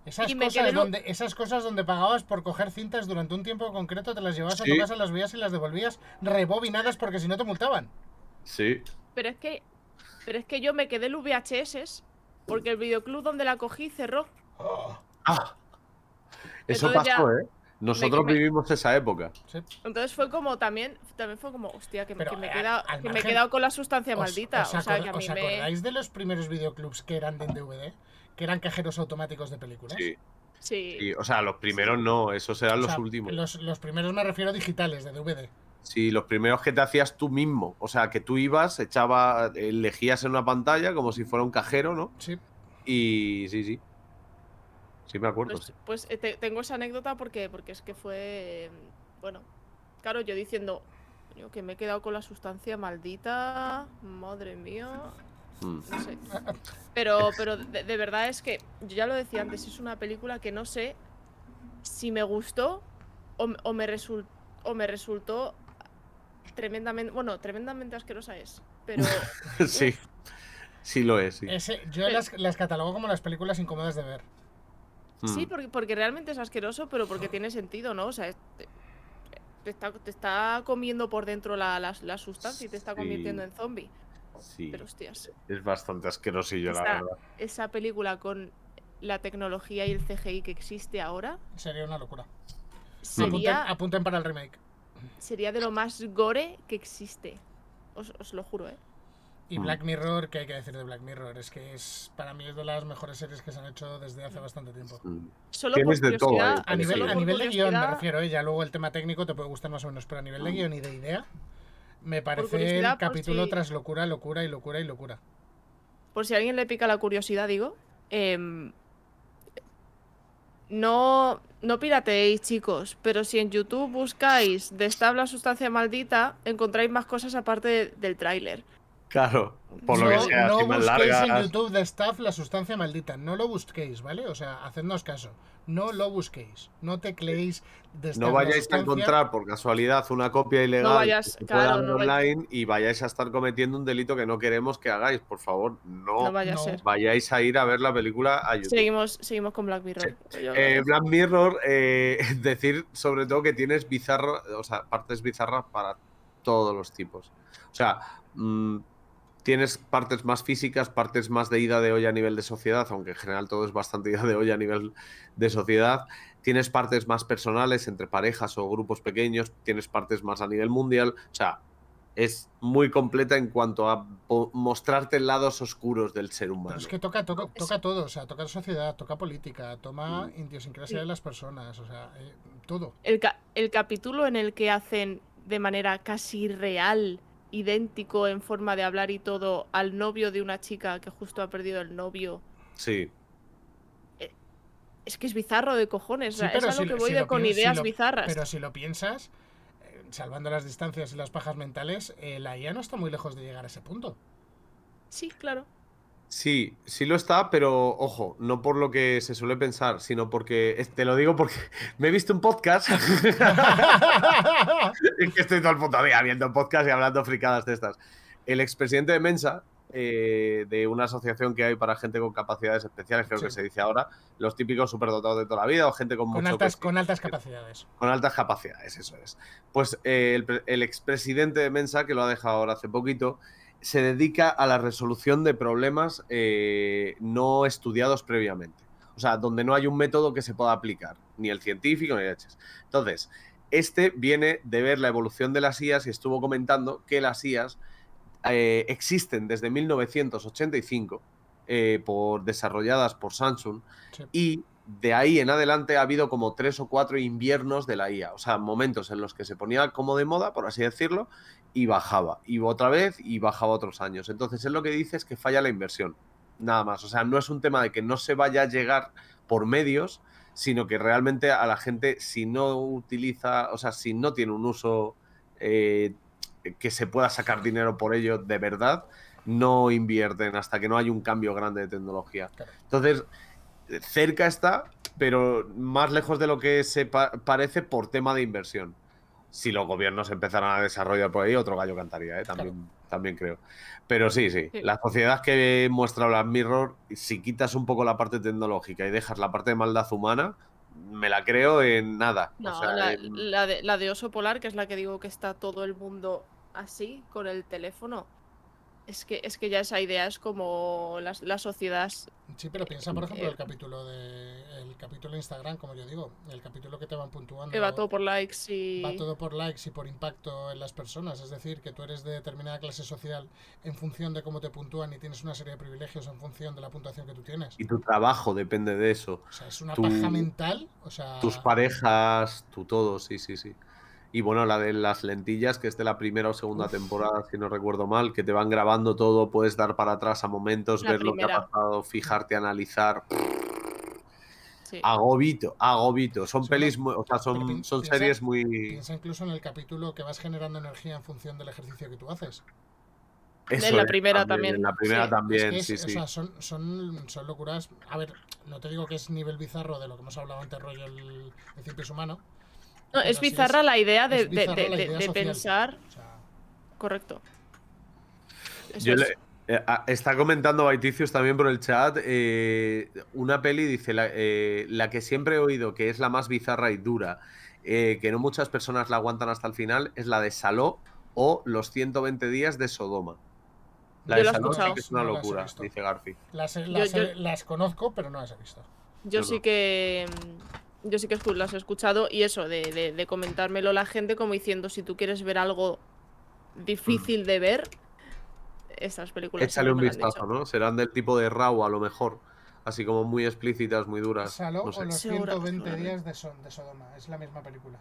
Esas Y cosas, quedé donde, esas cosas donde pagabas por coger cintas durante un tiempo concreto, te las llevabas a tu Sí. casa, las veías y las devolvías rebobinadas porque si no te multaban. Sí, Pero es que, pero es que yo me quedé el VHS porque el videoclub donde la cogí cerró. Ah, eso Entonces ya pasó, ¿eh? Nosotros me- vivimos esa época. Sí. Entonces fue como también, también fue como, hostia, que, me- Pero, que me, he eh, quedado, al que me he margen, quedado con la sustancia ¿Os- maldita. os o sea, acor- que a ¿Os mí me... acordáis de los primeros videoclubs que eran de DVD? Que eran cajeros automáticos de películas. Sí, Sí. sí, o sea, los primeros no, esos eran O los sea, últimos. Los, los primeros me refiero digitales, de DVD. Sí, los primeros que te hacías tú mismo. O sea, que tú ibas, echaba, elegías en una pantalla como si fuera un cajero, ¿no? Sí. Y sí, sí. Sí, me acuerdo. Pues, sí. pues, eh, te- tengo esa anécdota porque, porque es que fue. Bueno, claro, yo diciendo coño, que me he quedado con la sustancia maldita. Madre mía. Mm. No sé. Pero, pero de, de verdad es que, yo ya lo decía antes, es una película que no sé si me gustó o, me, resul- o me resultó tremendamente. Bueno, tremendamente asquerosa es. Pero. sí. Sí lo es, sí. Ese, yo las, las catalogo como las películas incómodas de ver. Sí, Mm. porque, porque realmente es asqueroso, pero porque tiene sentido, ¿no? O sea, es- te, te está, te está comiendo por dentro la, la- la sustancia y te está Sí. convirtiendo en zombie. Sí, Pero hostias, es bastante asquerosillo, la Está- verdad. esa película con la tecnología y el CGI que existe ahora Sería una locura. sería, Apunten, apunten para el remake. Sería de lo más gore que existe. Os, os lo juro, ¿eh? Y Mm. Black Mirror, ¿qué hay que decir de Black Mirror? Es que es para mí es de las mejores series que se han hecho desde hace bastante tiempo. Mm. Solo Tienes por de todo A nivel, a nivel de guion me refiero, ¿eh? ya luego el tema técnico te puede gustar más o menos, pero a nivel de Mm. guion y de idea, me parece el por capítulo si- tras locura, locura y locura y locura. por si a alguien le pica la curiosidad, digo, em, no, no pirateéis, chicos, pero si en YouTube buscáis de la sustancia maldita, encontráis más cosas aparte de- del tráiler. Claro, por lo no, que sea, no busquéis en. YouTube de staff la sustancia maldita, no lo busquéis, ¿vale? O sea, hacednos caso, no lo busquéis, no tecleéis de staff No la vayáis a encontrar por casualidad una copia ilegal No vayas- que claro, no vayas- online y vayáis a estar cometiendo un delito que no queremos que hagáis. Por favor, no, No vaya no. a ser. vayáis a ir a ver la película a YouTube. Seguimos, seguimos con Black Mirror. Eh, Black Mirror, eh, decir sobre todo que tienes bizarro, o sea, partes bizarras para todos los tipos. O sea, mm, tienes partes más físicas, partes más de ida de olla a nivel de sociedad, aunque en general todo es bastante ida de olla a nivel de sociedad. Tienes partes más personales entre parejas o grupos pequeños, tienes partes más a nivel mundial. O sea, es muy completa en cuanto a mostrarte lados oscuros del ser humano. Pero es que toca, toca, toca todo, o sea, toca sociedad, toca política, toma Mm. idiosincrasia Sí. de las personas, o sea, eh, todo. el, ca- el capítulo en el que hacen de manera casi real idéntico en forma de hablar y todo al novio de una chica que justo ha perdido el novio. Sí. Es que es bizarro de cojones. Sí, es a lo si que lo- voy si de con si ideas lo- bizarras. Pero si lo piensas, eh, salvando las distancias y las pajas mentales, eh, la IA no está muy lejos de llegar a ese punto. Sí, claro. Sí, sí lo está, pero ojo, no por lo que se suele pensar, sino porque, te lo digo porque me he visto un podcast. es que estoy todo el puto día viendo podcast y hablando fricadas de estas. El expresidente de Mensa, eh, de una asociación que hay para gente con capacidades especiales, creo Sí. que se dice ahora, los típicos superdotados de toda la vida o gente con, Con mucho altas, con altas capacidades. Con altas capacidades, eso es. Pues eh, el, el expresidente de Mensa, que lo ha dejado ahora hace poquito, se dedica a la resolución de problemas eh, no estudiados previamente. O sea, donde no hay un método que se pueda aplicar, ni el científico ni leches. Entonces, este viene de ver la evolución de las IAS y estuvo comentando que las IAS eh, existen desde 1985, eh, por, desarrolladas por Samsung, Sí. y de ahí en adelante ha habido como tres o cuatro inviernos de la IA, o sea, momentos en los que se ponía como de moda, por así decirlo, y bajaba, y otra vez, y bajaba otros años. Entonces, él lo que dice es que falla la inversión, nada más. O sea, no es un tema de que no se vaya a llegar por medios, sino que realmente a la gente, si no utiliza, o sea, si no tiene un uso eh, que se pueda sacar dinero por ello de verdad, no invierten hasta que no hay un cambio grande de tecnología. Entonces, cerca está, pero más lejos de lo que se pa- parece por tema de inversión. Si los gobiernos empezaran a desarrollar por ahí, otro gallo cantaría, ¿eh? también, también creo. Pero sí, sí, Sí. la sociedad que muestra Black Mirror, si quitas un poco la parte tecnológica y dejas la parte de maldad humana, me la creo en nada. O No, sea, la, en- la de, la de oso polar, que es la que digo que está todo el mundo así, con el teléfono. Es que, es que ya esa idea es como la, la sociedad. Sí, pero piensa, por ejemplo, Eh. el capítulo de el capítulo de Instagram, como yo digo, el capítulo que te van puntuando. que va todo por likes y. va todo por likes y por impacto en las personas. Es decir, que tú eres de determinada clase social en función de cómo te puntúan y tienes una serie de privilegios en función de la puntuación que tú tienes. Y tu trabajo depende de eso. O sea, es una tu- paja mental. O sea, Tus parejas, tu todo, sí, sí, sí. Y bueno, la de las lentillas, que es de la primera o segunda temporada, si no recuerdo mal, que te van grabando todo, puedes dar para atrás a momentos, La ver lo que ha pasado, fijarte, analizar. sí. Agobito, agobito. Son Sí, pelis, muy- o sea, son, son series muy. piensa incluso en el capítulo que vas generando energía en función del ejercicio que tú haces. Eso En la es primera también, En la primera sí. también, es que es- sí, o sí. sea, son, son, son locuras. A ver, no te digo que es nivel bizarro de lo que hemos hablado antes, rollo el, el humano. No, es bizarra la idea de, de- de- la de- idea de social. pensar. O sea, Correcto. Eso Yo es. le- eh, está comentando Baiticius también por el chat eh, una peli, dice, la, eh, la que siempre he oído que es la más bizarra y dura, eh, que no muchas personas la aguantan hasta el final, es la de Saló o Los 120 días de Sodoma. La Yo de Saló sí que es una locura, dice Garfi. las, Yo- las, yo- las conozco, pero no las he visto. Yo Yo sí no. que. Mm, Yo sí que las he escuchado y eso, de, de- de comentármelo la gente como diciendo, si tú quieres ver algo difícil de ver, estas películas. Échale un vistazo. ¿no? Serán del tipo de Raw a lo mejor, así como muy explícitas, muy duras. Saló no sé. o los Seguro, 120 seguramente. días de, Son- de Sodoma. Es la misma película.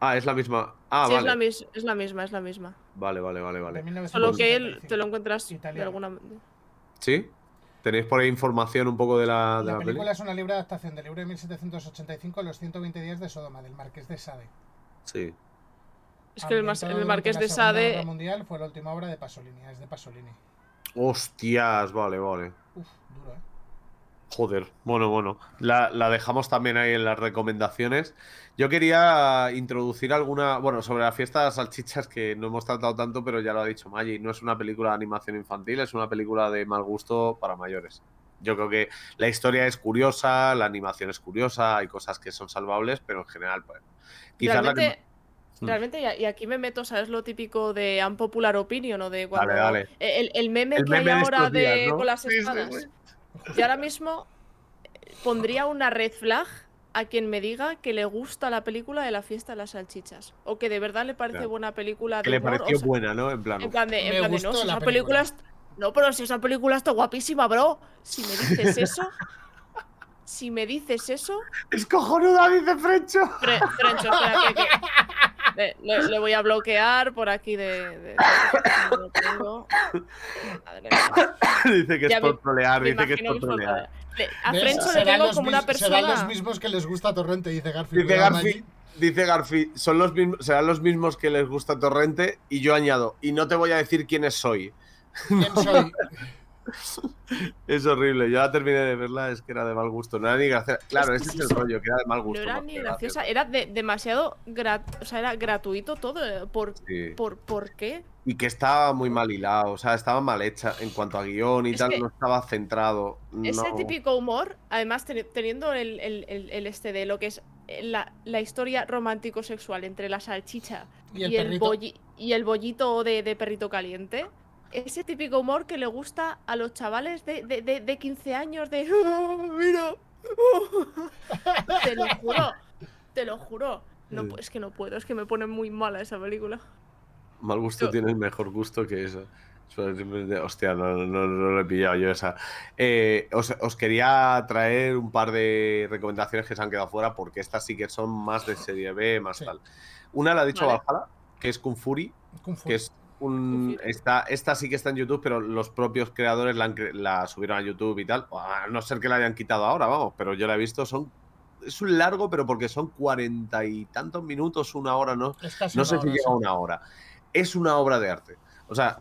Ah, es la misma. Ah, sí, vale. es, la mis- es la misma, es la misma. Vale, vale, vale, De vale. Solo que él 1975. te lo encuentras de Italiano. alguna ¿Sí? ¿Tenéis por ahí información un poco de la, de La la peli? película es una libre adaptación del libro de 1785, Los 120 días de Sodoma, del Marqués de Sade. Sí. Es que el, Marqués de Guerra Sade. Mundial fue la última obra de Pasolini, es de Pasolini. Hostias, vale, vale. Uf, duro, ¿eh? Joder, bueno, bueno. La, la dejamos también ahí en las recomendaciones. Yo quería introducir alguna, bueno, sobre la fiesta de las salchichas que no hemos tratado tanto, pero ya lo ha dicho Maggi, no es una película de animación infantil, es una película de mal gusto para mayores. Yo creo que la historia es curiosa, la animación es curiosa, hay cosas que son salvables, pero en general, pues, quizás la que- Realmente, Mm. realmente, y aquí me meto, ¿sabes? Lo típico de unpopular opinion o de cuando. dale. El, el meme El que meme hay ahora días, de ¿no? con las sí, espadas. sí. Yo ahora mismo pondría una red flag a quien me diga que le gusta la película de la fiesta de las salchichas. O que de verdad le parece Claro. buena película de que le humor, o pareció sea, buena, ¿no? En plan, En plan de, en plan de, no, si la esa película. película es- No, pero si esa película está guapísima, bro. Si me dices eso. si me dices eso. ¡Es cojonuda, dice Frencho! Fre- Frencho, espérate, que- Le, le- le voy a bloquear por aquí de. de- no lo tengo. Madre mía. dice que Ya es por me- trolear, Me dice que es por que es por trolear. Le- A. Frencho le tengo como una mis- Serán los persona. mismos que les gusta Torrente, dice Garfield. Dice Garfi, dice Garfi, son los mismos, serán los mismos que les gusta Torrente y yo añado, y no te voy a decir quiénes soy. ¿Quién soy? Es horrible, yo la terminé de verla, es que era de mal gusto, no era ni graciosa. Claro, ese es el rollo, que era de mal No gusto. era más ni graciosa, era de- demasiado. grat- o sea, era gratuito todo. eh, ¿Por, Sí. por, ¿por qué? Y que estaba muy mal hilado, o sea, estaba mal hecha en cuanto a guion y Es tal, no estaba centrado. Es no. el típico humor, además teni- teniendo el, el- el- el este de lo que es eh, la, la historia romántico-sexual entre la salchicha Y el y el bollito de, de perrito caliente. Ese típico humor que le gusta a los chavales de, de, de- de 15 años de... "Oh, mira. te lo juro. Te lo juro. No, es que no puedo, es que me pone muy mala esa película. Mal gusto Yo- tiene el mejor gusto que eso. Eso es- Hostia, no, no, no lo he pillado yo esa. Eh, os, os quería traer un par de recomendaciones que se han quedado fuera porque estas sí que son más de serie B, más Sí. tal. Una la ha dicho Vale. Valhalla, que es Kung Fury, Kung Fu. que es un... Esta, esta sí que está en YouTube, pero los propios creadores la, han cre- la subieron a YouTube y tal. A no ser que la hayan quitado ahora, vamos, pero yo la he visto, son... Es un largo, pero porque son cuarenta y tantos minutos, una hora, ¿no? No sé si llega a una hora. Es una obra de arte. O sea,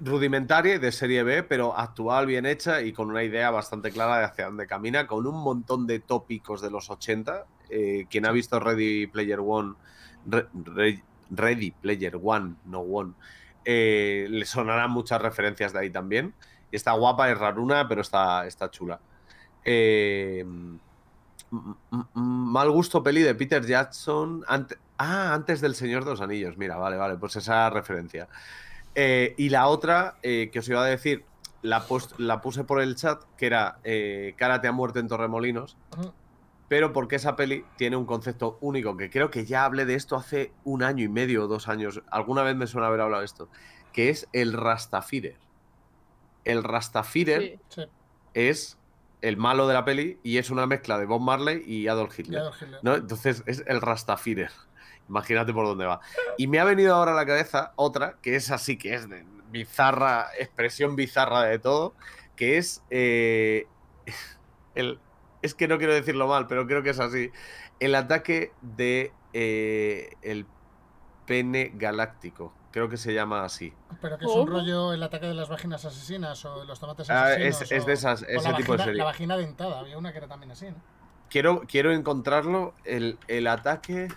rudimentaria y de serie B, pero actual, bien hecha y con una idea bastante clara de hacia dónde camina, con un montón de tópicos de los 80. Eh, quien ha visto Ready Player One, Re- Re- Ready Player One, no One, eh, le sonarán muchas referencias de ahí también. Está guapa, es raruna, pero está, está chula. Eh, mal gusto peli de Peter Jackson. ah, antes del Señor de los Anillos. Mira, vale, vale, pues esa referencia. Eh, y la otra que os iba a decir, la, pus- la puse por el chat, que era Karate a muerte en Torremolinos. Pero porque esa peli tiene un concepto único, que creo que ya hablé de esto hace un año y medio o dos años. Alguna vez me suena haber hablado de esto. Que es el Rastafirer. El Rastafirer Sí. Sí, es el malo de la peli y es una mezcla de Bob Marley y Adolf y Hitler. Adolf Hitler. ¿no? Entonces es el Rastafirer. Imagínate por dónde va. Y me ha venido ahora a la cabeza otra, que es así, que es de bizarra, expresión bizarra de todo, que es eh, el... Es que no quiero decirlo mal, pero creo que es así. El ataque de eh, el pene galáctico. Creo que se llama así. Pero que es un rollo el ataque de las vaginas asesinas o de los tomates Ah, asesinos. es, de esas, o ese la tipo de serie. La vagina dentada, había una que era también así, ¿no? Quiero, quiero encontrarlo. El, el ataque.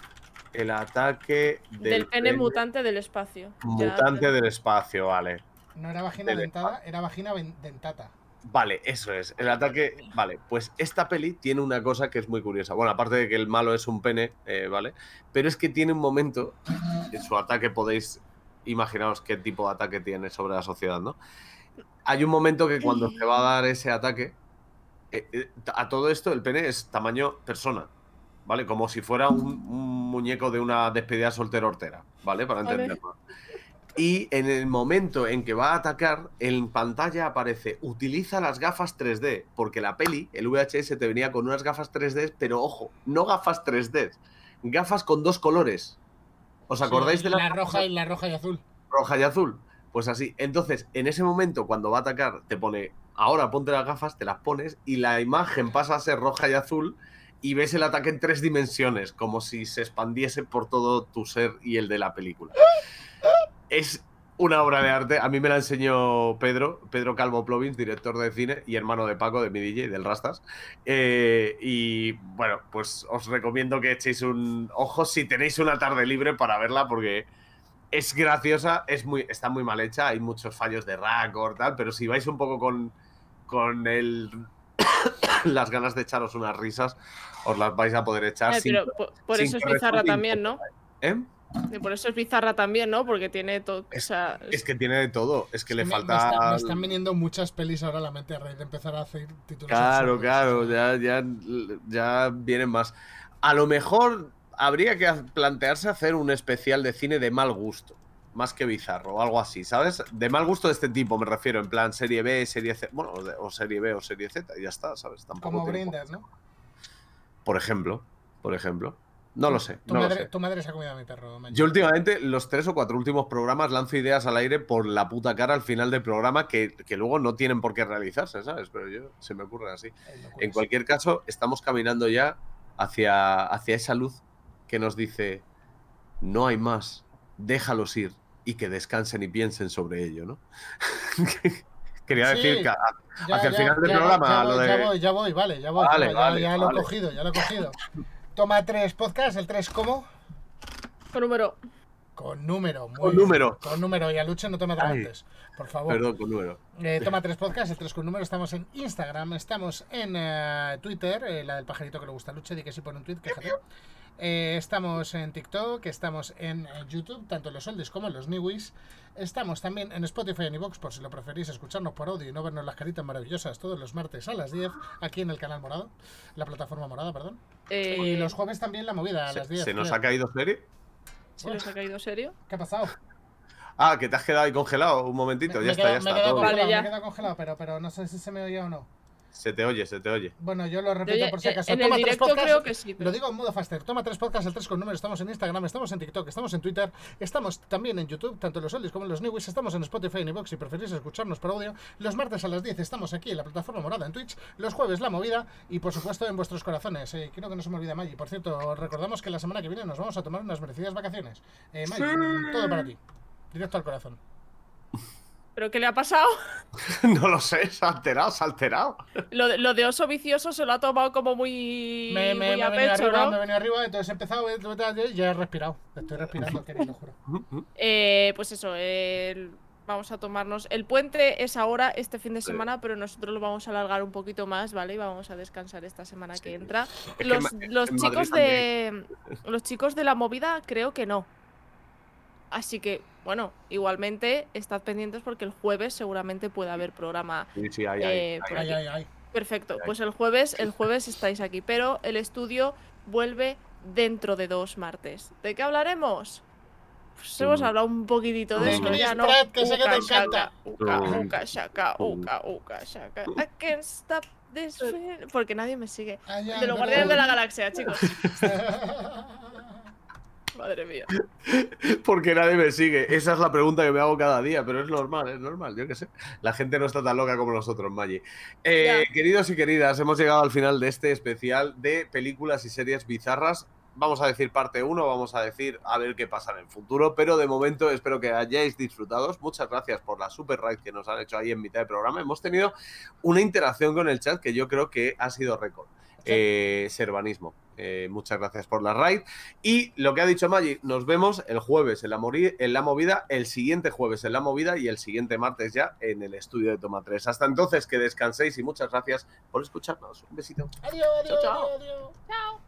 El ataque del, Del pene mutante del espacio. Ya mutante te- del espacio, vale. No era vagina dentada, era vagina dentata. Vale, eso es. El ataque. Vale, pues esta peli tiene una cosa que es muy curiosa. Bueno, aparte de que el malo es un pene, eh, ¿vale? Pero es que tiene un momento. En su ataque podéis imaginaros qué tipo de ataque tiene sobre la sociedad, ¿no? Hay un momento que cuando se va a dar ese ataque. eh, eh, a todo esto, el pene es tamaño persona. ¿Vale? Como si fuera un, un muñeco de una despedida soltera hortera, ¿vale? Para Vale. Y en el momento en que va a atacar, en pantalla aparece utiliza las gafas 3D, porque la peli, el VHS te venía con unas gafas 3D, pero ojo, no gafas 3D, gafas con dos colores. ¿Os acordáis Sí, de la, la roja y la roja y azul? roja y azul? Pues así. Entonces, en ese momento, cuando va a atacar, te pone, ahora ponte las gafas, te las pones, y la imagen pasa a ser roja y azul, y ves el ataque en tres dimensiones, como si se expandiese por todo tu ser y el de la película. Es una obra de arte. A mí me la enseñó Pedro, Pedro Calvo Plovins, director de cine y hermano de Paco, de mi DJ, del Rastas. Eh, y bueno, pues os recomiendo que echéis un ojo si tenéis una tarde libre para verla, porque es graciosa, es muy, está muy mal hecha, hay muchos fallos de record, tal, pero si vais un poco con, con el, las ganas de echaros unas risas, os las vais a poder echar. Eh, sin- pero por, por sin eso es bizarra también, ¿no? ¿Eh? Y por eso es bizarra también, ¿no? Porque tiene todo. O Es- sea, Es que tiene de todo, es que le me, falta... Me, está- me están viniendo muchas pelis ahora a la mente a raíz de empezar a hacer títulos. Claro, absurdos. claro, ya, ya, ya vienen más. A lo mejor habría que plantearse hacer un especial de cine de mal gusto, más que bizarro o algo así, ¿sabes? De mal gusto de este tipo, me refiero, en plan serie B, serie C, bueno, o, serie B o serie Z, y ya está, ¿sabes? Tampoco Como por- ¿no? Por ejemplo, por ejemplo. No lo sé. Tu, no lo madre, sé. tu madre se ha comido a mi perro. Yo últimamente, los tres o cuatro últimos programas lanzo ideas al aire por la puta cara al final del programa que, que luego no tienen por qué realizarse, ¿sabes? Pero yo se me ocurre así. En cualquier caso, estamos caminando ya hacia, hacia esa luz que nos dice, no hay más, déjalos ir y que descansen y piensen sobre ello, ¿no? Quería Sí, decir que a- Ya, hacia el ya, final del programa, Ya lo voy, de- ya voy, ya voy, vale, ya voy. Vale, ya, vale, ya lo he cogido, ya lo he cogido. Toma tres podcast, el 3 ¿cómo? Con número. Con número. muy Con bien. número. Con número. Y a Luche no te me adelantes, por favor. Perdón, con número. Eh, toma tres podcast, el 3 con número. Estamos en Instagram, estamos en eh, Twitter, eh, la del pajarito que le gusta a Luche, di que sí pone un tweet, quéjate. Eh, estamos en TikTok, estamos en eh, YouTube, tanto en los oldies como en los niwis. Estamos también en Spotify y en iVoox, por si lo preferís escucharnos por audio y no vernos las caritas maravillosas todos los martes a las 10, aquí en el canal morado, la plataforma morada, perdón. Eh, Y los jueves también la movida a ¿Se, las 10. se nos creo. ha caído serie? ¿Se nos ha caído serio? ¿Qué ha pasado? Ah, que te has quedado ahí congelado un momentito, Me- ya me está, ya me está. quedado todo Vale, ya. me he quedado congelado, pero, pero no sé si se me oye o no. Se te oye, se te oye. Bueno, yo lo repito Oye, por si eh, acaso. en el Toma tres directo podcasts. creo que sí, Lo digo en modo faster. Toma tres podcasts, el 3 con número. Estamos en Instagram, estamos en TikTok, estamos en Twitter, estamos también en YouTube, tanto en los oldies como en los newies. Estamos en Spotify y en iVoox si preferís escucharnos por audio. Los martes a las 10 estamos aquí en la plataforma morada en Twitch. Los jueves la movida y por supuesto en vuestros corazones. Eh, quiero que no se me olvide Maggi. Por cierto, os recordamos que la semana que viene nos vamos a tomar unas merecidas vacaciones. Eh, Maggi, todo para ti. Directo al corazón. ¿Pero qué le ha pasado? no lo sé, se ha alterado, se ha alterado. Lo de, lo de oso vicioso se lo ha tomado como muy, Me, me, muy me a pecho, arriba, ¿no? me venido arriba, entonces he empezado eh, y ya he respirado. Estoy respirando, querido, lo juro. Eh, pues eso, el- vamos a tomarnos. El puente es ahora, este fin de Sí. semana, pero nosotros lo vamos a alargar un poquito más, ¿vale? Y vamos a descansar esta semana Sí. que entra. Los, en Ma- los en Madrid chicos de. Los chicos de la movida, creo que no. Así que, bueno, igualmente, estad pendientes porque el jueves seguramente puede haber programa Sí, sí, ahí, ahí, Eh. Perfecto, pues el jueves, el jueves estáis aquí, pero el estudio vuelve dentro de dos martes. ¿De qué hablaremos? Pues hemos hablado un poquitito de eso, ya no. Que sé que te Uca, encanta. shaka, uca, Mm. uca, shaka. I can't stop this Porque nadie me sigue. Ay, De los guardianes de la galaxia, chicos. Madre mía. Porque nadie me sigue. Esa es la pregunta que me hago cada día, pero es normal, es normal, yo qué sé. La gente no está tan loca como nosotros, Maggi. Eh, queridos y queridas, hemos llegado al final de este especial de películas y series bizarras. Vamos a decir parte 1, vamos a decir a ver qué pasa en el futuro, pero de momento espero que hayáis disfrutado. Muchas gracias por la super raid que nos han hecho ahí en mitad del programa. Hemos tenido una interacción con el chat que yo creo que ha sido récord. Eh, Servanismo. Eh, muchas gracias por la raid. Y lo que ha dicho Maggi, nos vemos el jueves en la, mori- en la movida, el siguiente jueves en la movida y el siguiente martes ya en el estudio de Toma 3. Hasta entonces, que descanséis y muchas gracias por escucharnos. Un besito. Adiós, adiós, Chao, chao. adiós, adiós. Chao.